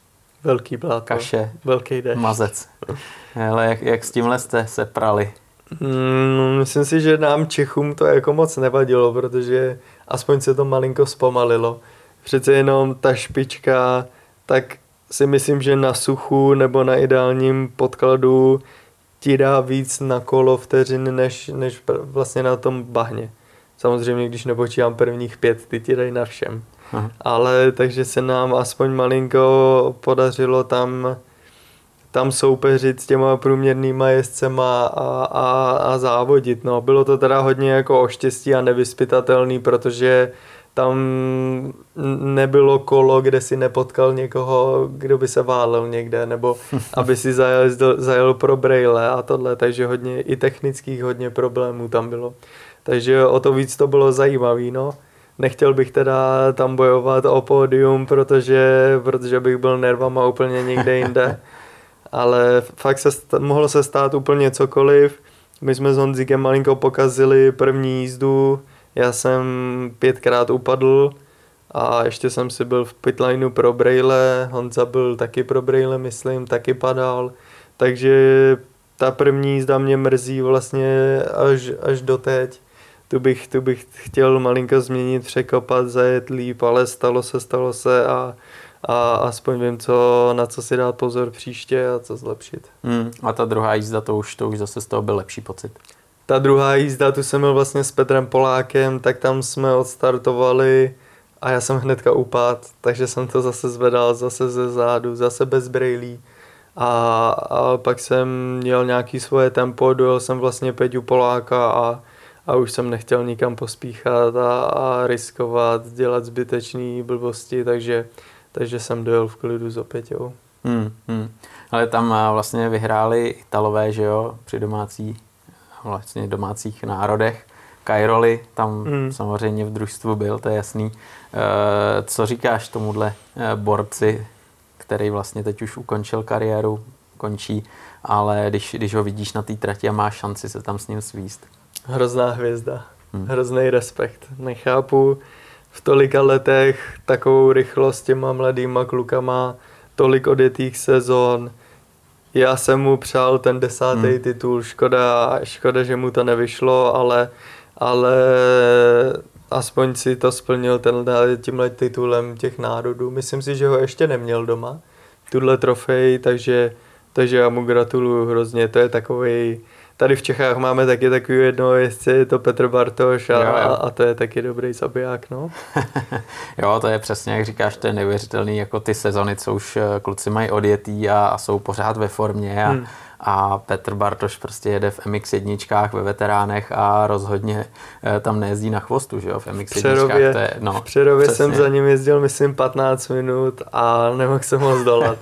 Velký bláto. kaše, Velký dešť. mazec. Ale jak, jak s tímhle jste se prali? Mm, myslím si, že nám Čechům to jako moc nevadilo, protože aspoň se to malinko zpomalilo. Přece jenom ta špička, tak si myslím, že na suchu nebo na ideálním podkladu ti dá víc na kolo vteřin, než, než vlastně na tom bahně. Samozřejmě, když nepočítám prvních pět, ty ti dají na všem. Aha. Ale takže se nám aspoň malinko podařilo tam tam soupeřit s těma průměrnýma jezdcema a, a, a závodit. No. Bylo to teda hodně jako o štěstí a nevyspytatelný, protože tam nebylo kolo, kde si nepotkal někoho, kdo by se válel někde, nebo aby si zajel, zajel pro braille a tohle, takže hodně i technických hodně problémů tam bylo. Takže o to víc to bylo zajímavý, no. Nechtěl bych teda tam bojovat o pódium, protože, protože bych byl nervama úplně někde jinde. Ale fakt se st- mohlo se stát úplně cokoliv. My jsme s Honzíkem malinko pokazili první jízdu, já jsem pětkrát upadl a ještě jsem si byl v pitlineu pro Braille, Honza byl taky pro Braille, myslím, taky padal. Takže ta první jízda mě mrzí vlastně až, až doteď. Tu bych, tu bych chtěl malinko změnit, překopat, zajet líp, ale stalo se, stalo se a, a aspoň vím, co, na co si dát pozor příště a co zlepšit. Hmm. A ta druhá jízda, to už, to už zase z toho byl lepší pocit. Ta druhá jízda, tu jsem byl vlastně s Petrem Polákem, tak tam jsme odstartovali a já jsem hnedka upad, takže jsem to zase zvedal, zase ze zádu, zase bez brejlí. A, a pak jsem měl nějaký svoje tempo, dojel jsem vlastně Peťu Poláka a, a už jsem nechtěl nikam pospíchat a, a riskovat, dělat zbytečné blbosti, takže, takže jsem dojel v klidu s Peťou. Hmm. Hmm. Ale tam a, vlastně vyhráli Italové, že jo, při domácí, vlastně domácích národech. Kajroli tam Hmm. samozřejmě v družstvu byl, to je jasný. E, co říkáš tomuhle e, borci, který vlastně teď už ukončil kariéru, končí, ale když, když ho vidíš na té trati a máš šanci se tam s ním svíst. Hrozná hvězda. Hmm. Hrozný respekt. Nechápu v tolika letech takovou rychlost těma mladýma klukama, tolik odjetých sezon. Já jsem mu přál ten desátý Hmm. titul, škoda, škoda, že mu to nevyšlo, ale, ale aspoň si to splnil tenhle, tímhle titulem těch národů. Myslím si, že ho ještě neměl doma, tuhle trofej, takže, takže já mu gratuluju hrozně. To je takový Tady v Čechách máme taky takový jednoho jezdce, je to Petr Bartoš a, Jo, jo. a, a to je taky dobrý zabiják, no. jo, to je přesně, jak říkáš, to je neuvěřitelný, jako ty sezony, co už eh, kluci mají odjetý a, a jsou pořád ve formě a, Hmm. A Petr Bartoš prostě jede v MX jedničkách ve veteránech a rozhodně eh, tam nejezdí na chvostu, že jo, v MX jedničkách. To je, no, v Přerově jsem za ním jezdil, myslím, 15 minut a nemohl jsem ho zdolat.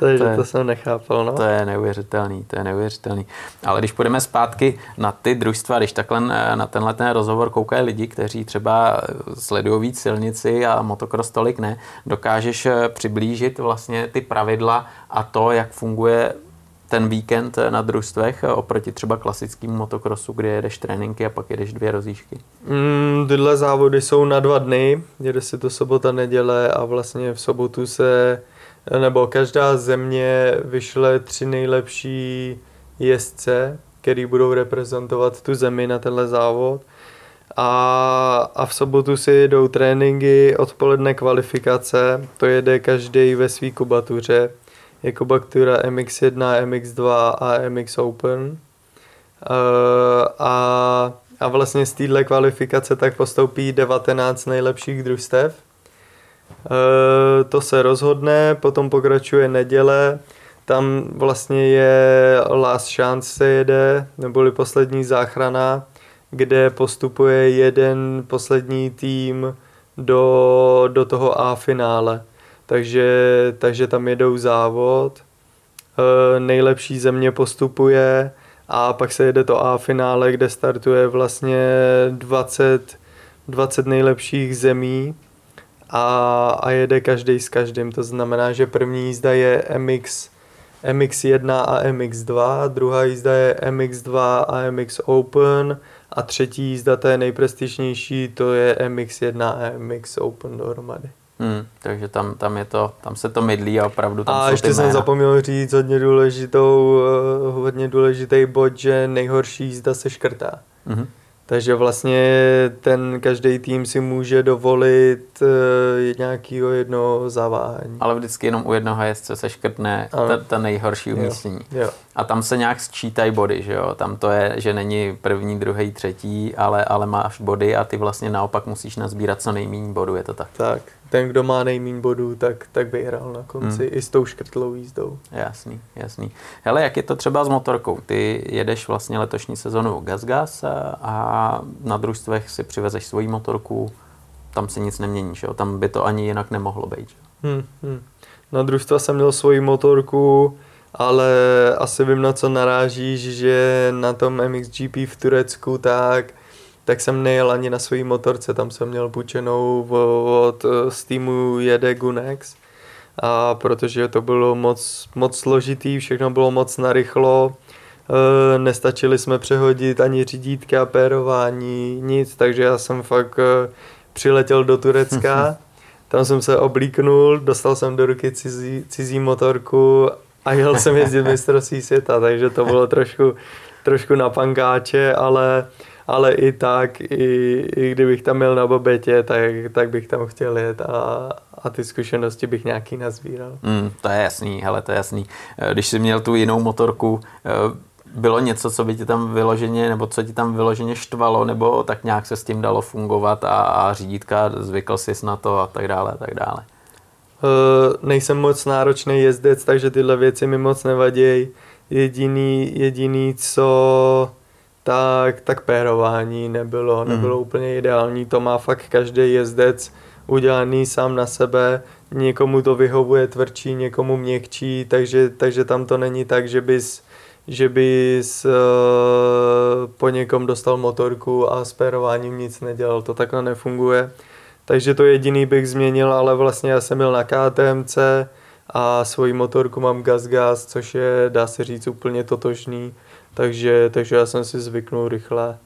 Takže to, je, to jsem nechápal, no. To je neuvěřitelný, to je neuvěřitelný. Ale když půjdeme zpátky na ty družstva, když takhle eh, na tenhle ten rozhovor koukají lidi, kteří třeba sledují víc silnici a motocross tolik ne, dokážeš eh, přiblížit vlastně ty pravidla a to, jak funguje ten víkend na družstvech oproti třeba klasickému motokrosu, kde jedeš tréninky a pak jedeš dvě rozíšky? Mm, tyhle závody jsou na dva dny, jede se to sobota, neděle a vlastně v sobotu se, nebo každá země vyšle tři nejlepší jezdce, který budou reprezentovat tu zemi na tenhle závod. A, a v sobotu si jedou tréninky, odpoledne kvalifikace, to jede každý ve své kubatuře je Kubatura MX1, MX2 a MX Open. Uh, a, a vlastně z téhle kvalifikace tak postoupí 19 nejlepších družstev. Uh, to se rozhodne, potom pokračuje neděle, tam vlastně je Last Chance se jede, neboli poslední záchrana, kde postupuje jeden poslední tým do, do toho A finále takže, takže tam jedou závod, e, nejlepší země postupuje a pak se jede to A finále, kde startuje vlastně 20, 20 nejlepších zemí a, a jede každý s každým. To znamená, že první jízda je MX, MX1 a MX2, druhá jízda je MX2 a MX Open a třetí jízda, ta je nejprestižnější, to je MX1 a MX Open dohromady. Hmm, takže tam, tam, je to, tam se to mydlí a opravdu tam A jsou ještě jsem zapomněl říct hodně důležitou, uh, hodně důležitý bod, že nejhorší jízda se škrtá. Mm-hmm. Takže vlastně ten každý tým si může dovolit uh, nějakého jednoho zaváhání. Ale vždycky jenom u jednoho jezdce se škrtne ta, ta nejhorší umístění. Jo. Jo. A tam se nějak sčítají body, že jo? Tam to je, že není první, druhý, třetí, ale, ale máš body a ty vlastně naopak musíš nazbírat co nejméně bodů, je to tak? Tak ten, kdo má nejmín bodů, tak, tak vyhrál na konci hmm. i s tou škrtlou jízdou. Jasný, jasný. Hele, jak je to třeba s motorkou? Ty jedeš vlastně letošní sezonu GasGas a na družstvech si přivezeš svoji motorku, tam se nic nemění, že jo? Tam by to ani jinak nemohlo být. Hmm, hmm. Na družstva jsem měl svoji motorku, ale asi vím, na co narážíš, že na tom MXGP v Turecku tak tak jsem nejel ani na své motorce, tam jsem měl půjčenou od eh, z týmu Jede Gunex. A protože to bylo moc, moc složitý, všechno bylo moc narychlo, e, nestačili jsme přehodit ani řídítka, pérování, nic, takže já jsem fakt e, přiletěl do Turecka, tam jsem se oblíknul, dostal jsem do ruky cizí, cizí motorku a jel jsem jezdit mistrovství světa, takže to bylo trošku, trošku na pankáče, ale ale i tak, i, i kdybych tam měl na bobetě, tak, tak bych tam chtěl jet a, a ty zkušenosti bych nějaký nazvíral. Mm, to je jasný, hele, to je jasný. Eh, když jsi měl tu jinou motorku, eh, bylo něco, co by ti tam vyloženě, nebo co ti tam vyloženě štvalo, nebo tak nějak se s tím dalo fungovat a, a řídítka, zvykl jsi na to a tak dále, a tak dále? Uh, nejsem moc náročný jezdec, takže tyhle věci mi moc nevadí. Jediný, jediný, co tak, tak pérování nebylo, mhm. nebylo mm. úplně ideální. To má fakt každý jezdec udělaný sám na sebe. Někomu to vyhovuje tvrdší, někomu měkčí, takže, takže tam to není tak, že bys, že bys uh, po někom dostal motorku a s pérováním nic nedělal. To takhle nefunguje. Takže to jediný bych změnil, ale vlastně já jsem byl na KTMC a svoji motorku mám Gas Gas, což je, dá se říct, úplně totožný takže, takže já jsem si zvyknul rychle.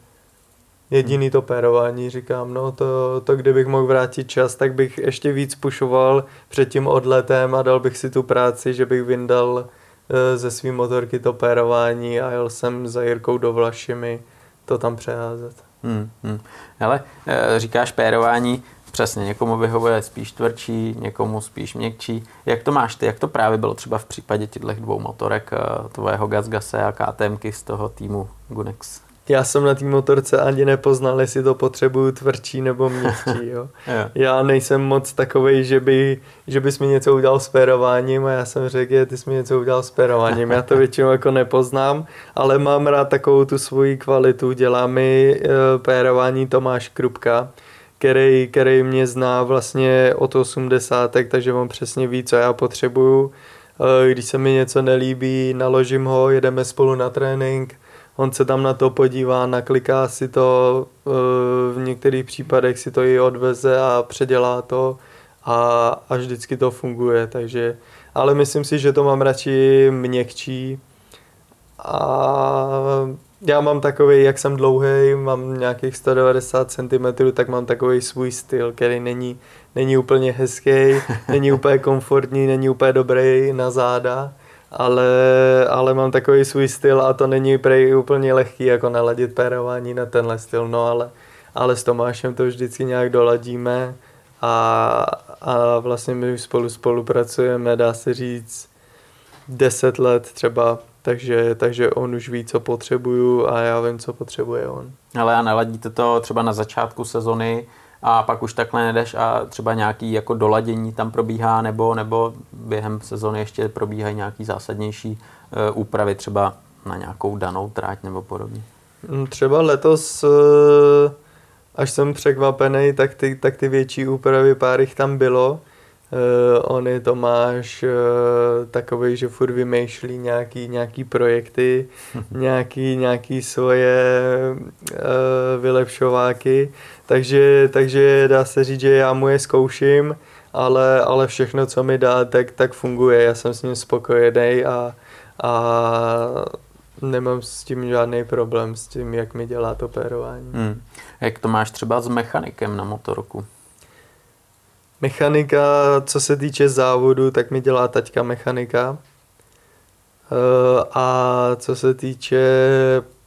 Jediný to pérování, říkám, no to, to kdybych mohl vrátit čas, tak bych ještě víc pušoval před tím odletem a dal bych si tu práci, že bych vyndal e, ze svý motorky to pérování a jel jsem za Jirkou do Vlašimi to tam přeházet. Hmm, hmm. Hele, e, říkáš pérování, Přesně, někomu vyhovuje spíš tvrdší, někomu spíš měkčí. Jak to máš ty? Jak to právě bylo třeba v případě těchto dvou motorek, eh, tvého Gazgase a KTMky z toho týmu Gunex? já jsem na té motorce ani nepoznal, jestli to potřebuju tvrdší nebo měkčí. Jo. já nejsem moc takový, že, by, že bys mi něco udělal s pérováním a já jsem řekl, že ty jsi mi něco udělal s pérováním. Já to většinou jako nepoznám, ale mám rád takovou tu svoji kvalitu. Dělá mi uh, pérování Tomáš Krupka, který, který mě zná vlastně od 80, takže on přesně ví, co já potřebuju. Uh, když se mi něco nelíbí, naložím ho, jedeme spolu na trénink, on se tam na to podívá, nakliká si to, eh, v některých případech si to i odveze a předělá to a, a vždycky to funguje, takže, ale myslím si, že to mám radši měkčí a já mám takový, jak jsem dlouhý, mám nějakých 190 cm, tak mám takový svůj styl, který není, není úplně hezký, není úplně komfortní, není úplně dobrý na záda, ale, ale mám takový svůj styl a to není prej úplně lehký jako naladit pérování na tenhle styl, no ale, ale s Tomášem to vždycky nějak doladíme a, a vlastně my už spolu spolupracujeme, dá se říct, 10 let třeba, takže, takže on už ví, co potřebuju a já vím, co potřebuje on. Ale a naladíte to třeba na začátku sezony, a pak už takhle nedeš a třeba nějaký jako doladění tam probíhá nebo, nebo během sezóny ještě probíhají nějaký zásadnější uh, úpravy třeba na nějakou danou tráť nebo podobně? Mm, třeba letos, eh, až jsem překvapený, tak ty, tak ty větší úpravy pár jich tam bylo. Uh, on je Tomáš uh, takový, že furt vymýšlí nějaký, nějaký projekty, nějaký, nějaký svoje uh, vylepšováky, takže, takže dá se říct, že já mu je zkouším, ale, ale všechno, co mi dá, tak, tak funguje. Já jsem s ním spokojený a, a nemám s tím žádný problém s tím, jak mi dělá to pérování. Hmm. Jak to máš třeba s mechanikem na motorku? Mechanika, co se týče závodu, tak mi dělá taťka mechanika. Eh, a co se týče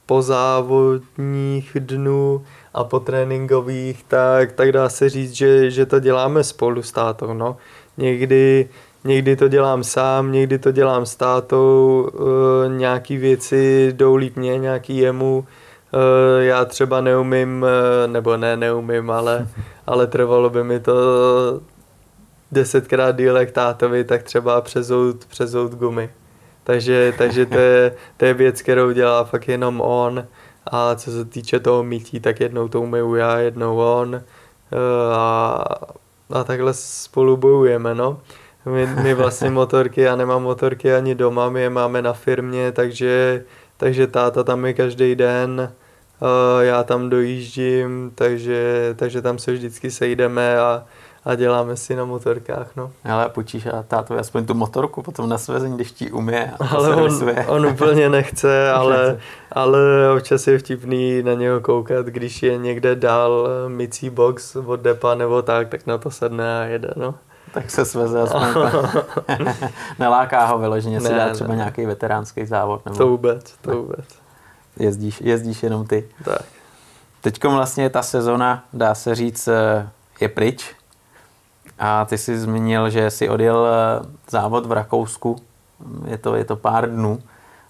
pozávodních dnů a po tréninkových, tak, tak dá se říct, že, že to děláme spolu s tátou. No. Někdy, někdy to dělám sám, někdy to dělám s tátou, e, nějaký věci jdou líp mě, nějaký jemu. E, já třeba neumím, nebo ne, neumím, ale, ale trvalo by mi to desetkrát díl jak tátovi, tak třeba přezout, přezout gumy. Takže, takže to, je, to je věc, kterou dělá fakt jenom on. A co se týče toho mytí, tak jednou to umyju já, jednou on. E, a, a takhle spolu bojujeme, no. My, my vlastně motorky, já nemám motorky ani doma, my je máme na firmě, takže, takže táta tam je každý den, já tam dojíždím, takže, takže tam se vždycky sejdeme a, a děláme si na motorkách, no. Ale počíš a táto aspoň tu motorku potom na svezení, když ti umě a Ale on, on úplně nechce, ale, ale občas je vtipný na něho koukat, když je někde dál mycí box od depa nebo tak, tak na to sedne a jede, no. Tak se sveze aspoň. Neláká ho vyloženě, si dá třeba ne. nějaký veteránský závod. Nebo... To vůbec, to vůbec. Jezdíš, jezdíš jenom ty. Tak. Teďkom vlastně ta sezona, dá se říct, eh, je pryč. A ty jsi zmínil, že jsi odjel eh, závod v Rakousku, je to, je to pár dnů.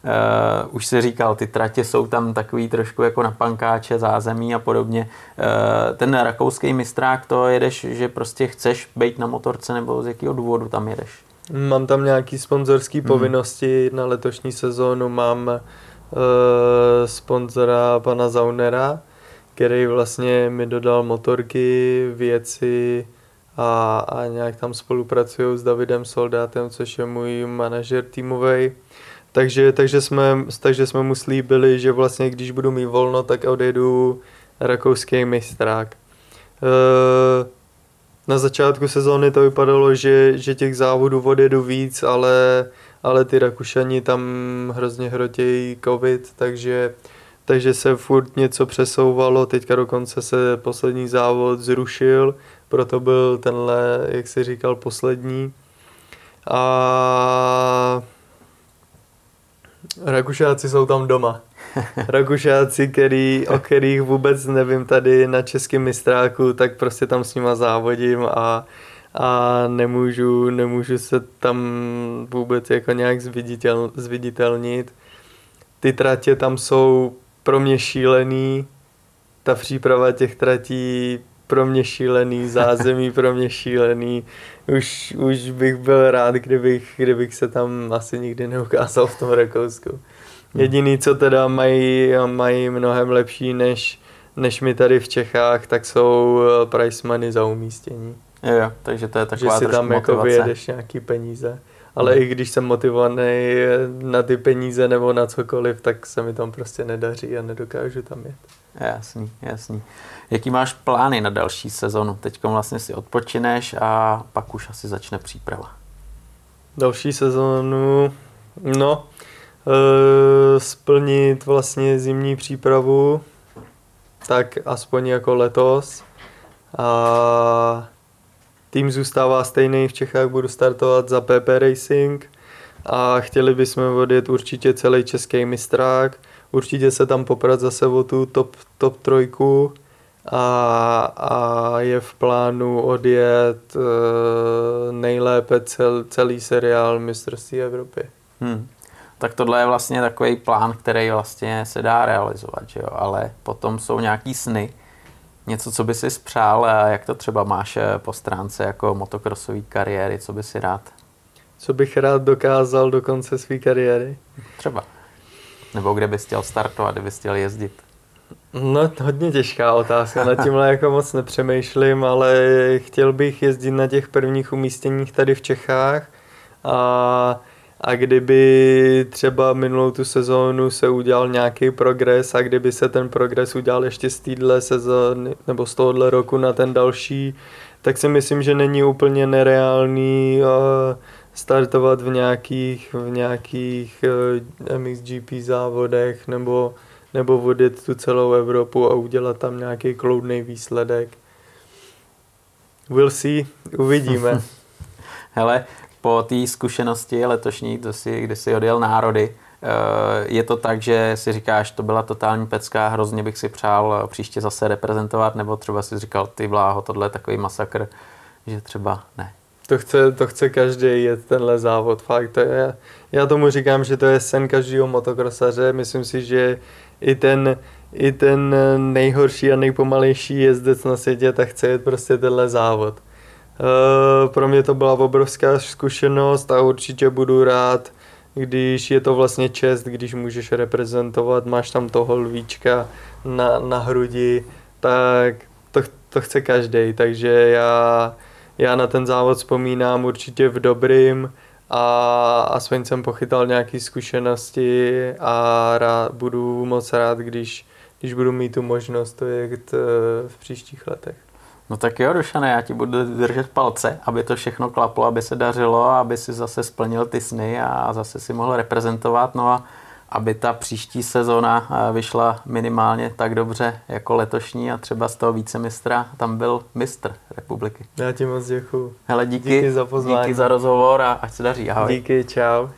Uh, už se říkal, ty tratě jsou tam takový trošku jako na pankáče, zázemí a podobně. Uh, ten rakouský mistrák, to jedeš, že prostě chceš být na motorce nebo z jakého důvodu tam jedeš? Mám tam nějaký sponzorský hmm. povinnosti na letošní sezónu, mám uh, sponzora pana Zaunera, který vlastně mi dodal motorky, věci, a, a nějak tam spolupracují s Davidem Soldátem, což je můj manažer týmový. Takže, takže, jsme, takže jsme mu slíbili, že vlastně když budu mít volno, tak odjedu rakouský mistrák. E, na začátku sezóny to vypadalo, že, že těch závodů odjedu víc, ale, ale ty Rakušani tam hrozně hrotějí covid, takže, takže se furt něco přesouvalo. Teďka dokonce se poslední závod zrušil, proto byl tenhle, jak si říkal, poslední. A Rakušáci jsou tam doma. Rakušáci, který, o kterých vůbec nevím tady na českém mistráku, tak prostě tam s nima závodím a, a nemůžu, nemůžu se tam vůbec jako nějak zviditel, zviditelnit. Ty tratě tam jsou pro mě šílený, ta příprava těch tratí pro mě šílený, zázemí pro mě šílený. Už, už bych byl rád, kdybych, kdybych se tam asi nikdy neukázal v tom Rakousku. Jediný, co teda mají, mají mnohem lepší než, než my tady v Čechách, tak jsou eh, price money za umístění. Jo, jo, takže to je taková Že si tam motivace. jako vyjedeš nějaký peníze. Ale hmm. i když jsem motivovaný na ty peníze nebo na cokoliv, tak se mi tam prostě nedaří a nedokážu tam jet. Jasný, jasný. Jaký máš plány na další sezonu? Teď vlastně si odpočineš a pak už asi začne příprava. Další sezonu, no, e, splnit vlastně zimní přípravu, tak aspoň jako letos. A tým zůstává stejný, v Čechách budu startovat za PP Racing a chtěli bychom odjet určitě celý český mistrák, určitě se tam poprat zase o tu top, top trojku a, a je v plánu odjet e, nejlépe cel, celý seriál mistrovství Evropy. Hmm. Tak tohle je vlastně takový plán, který vlastně se dá realizovat, že jo? ale potom jsou nějaký sny, něco, co by si spřál a jak to třeba máš eh, po stránce jako motokrosové kariéry, co by si rád? Co bych rád dokázal do konce své kariéry? Třeba. Nebo kde bys chtěl startovat, kde bys chtěl jezdit? No, hodně těžká otázka, nad tímhle jako moc nepřemýšlím, ale chtěl bych jezdit na těch prvních umístěních tady v Čechách a, a kdyby třeba minulou tu sezónu se udělal nějaký progres a kdyby se ten progres udělal ještě z téhle sezóny nebo z tohohle roku na ten další, tak si myslím, že není úplně nereálný uh, startovat v nějakých, v nějakých uh, MXGP závodech nebo nebo vodit tu celou Evropu a udělat tam nějaký kloudný výsledek. We'll see, uvidíme. Hele, po té zkušenosti letošní, to si, kdy jsi odjel národy, je to tak, že si říkáš, to byla totální pecka, hrozně bych si přál příště zase reprezentovat, nebo třeba si říkal, ty bláho, tohle je takový masakr, že třeba ne. To chce, to chce každý jet tenhle závod, fakt. To je, já tomu říkám, že to je sen každého motokrosaře. Myslím si, že i ten, i ten nejhorší a nejpomalejší jezdec na světě tak chce jet prostě tenhle závod. Uh, pro mě to byla obrovská zkušenost a určitě budu rád, když je to vlastně čest, když můžeš reprezentovat, máš tam toho lvíčka na, na hrudi, tak to, to chce každý, takže já, já na ten závod vzpomínám určitě v dobrým, a aspoň jsem pochytal nějaké zkušenosti a rád, budu moc rád, když, když budu mít tu možnost to jet eh, v příštích letech. No tak jo, Dušane, já ti budu držet palce, aby to všechno klaplo, aby se dařilo, aby si zase splnil ty sny a zase si mohl reprezentovat. No a aby ta příští sezóna eh, vyšla minimálně tak dobře jako letošní a třeba z toho vícemistra tam byl mistr republiky. Já ti moc děkuju. Hele, díky, díky za pozvání. Díky za rozhovor a ať se daří. Ahoj. Díky, čau.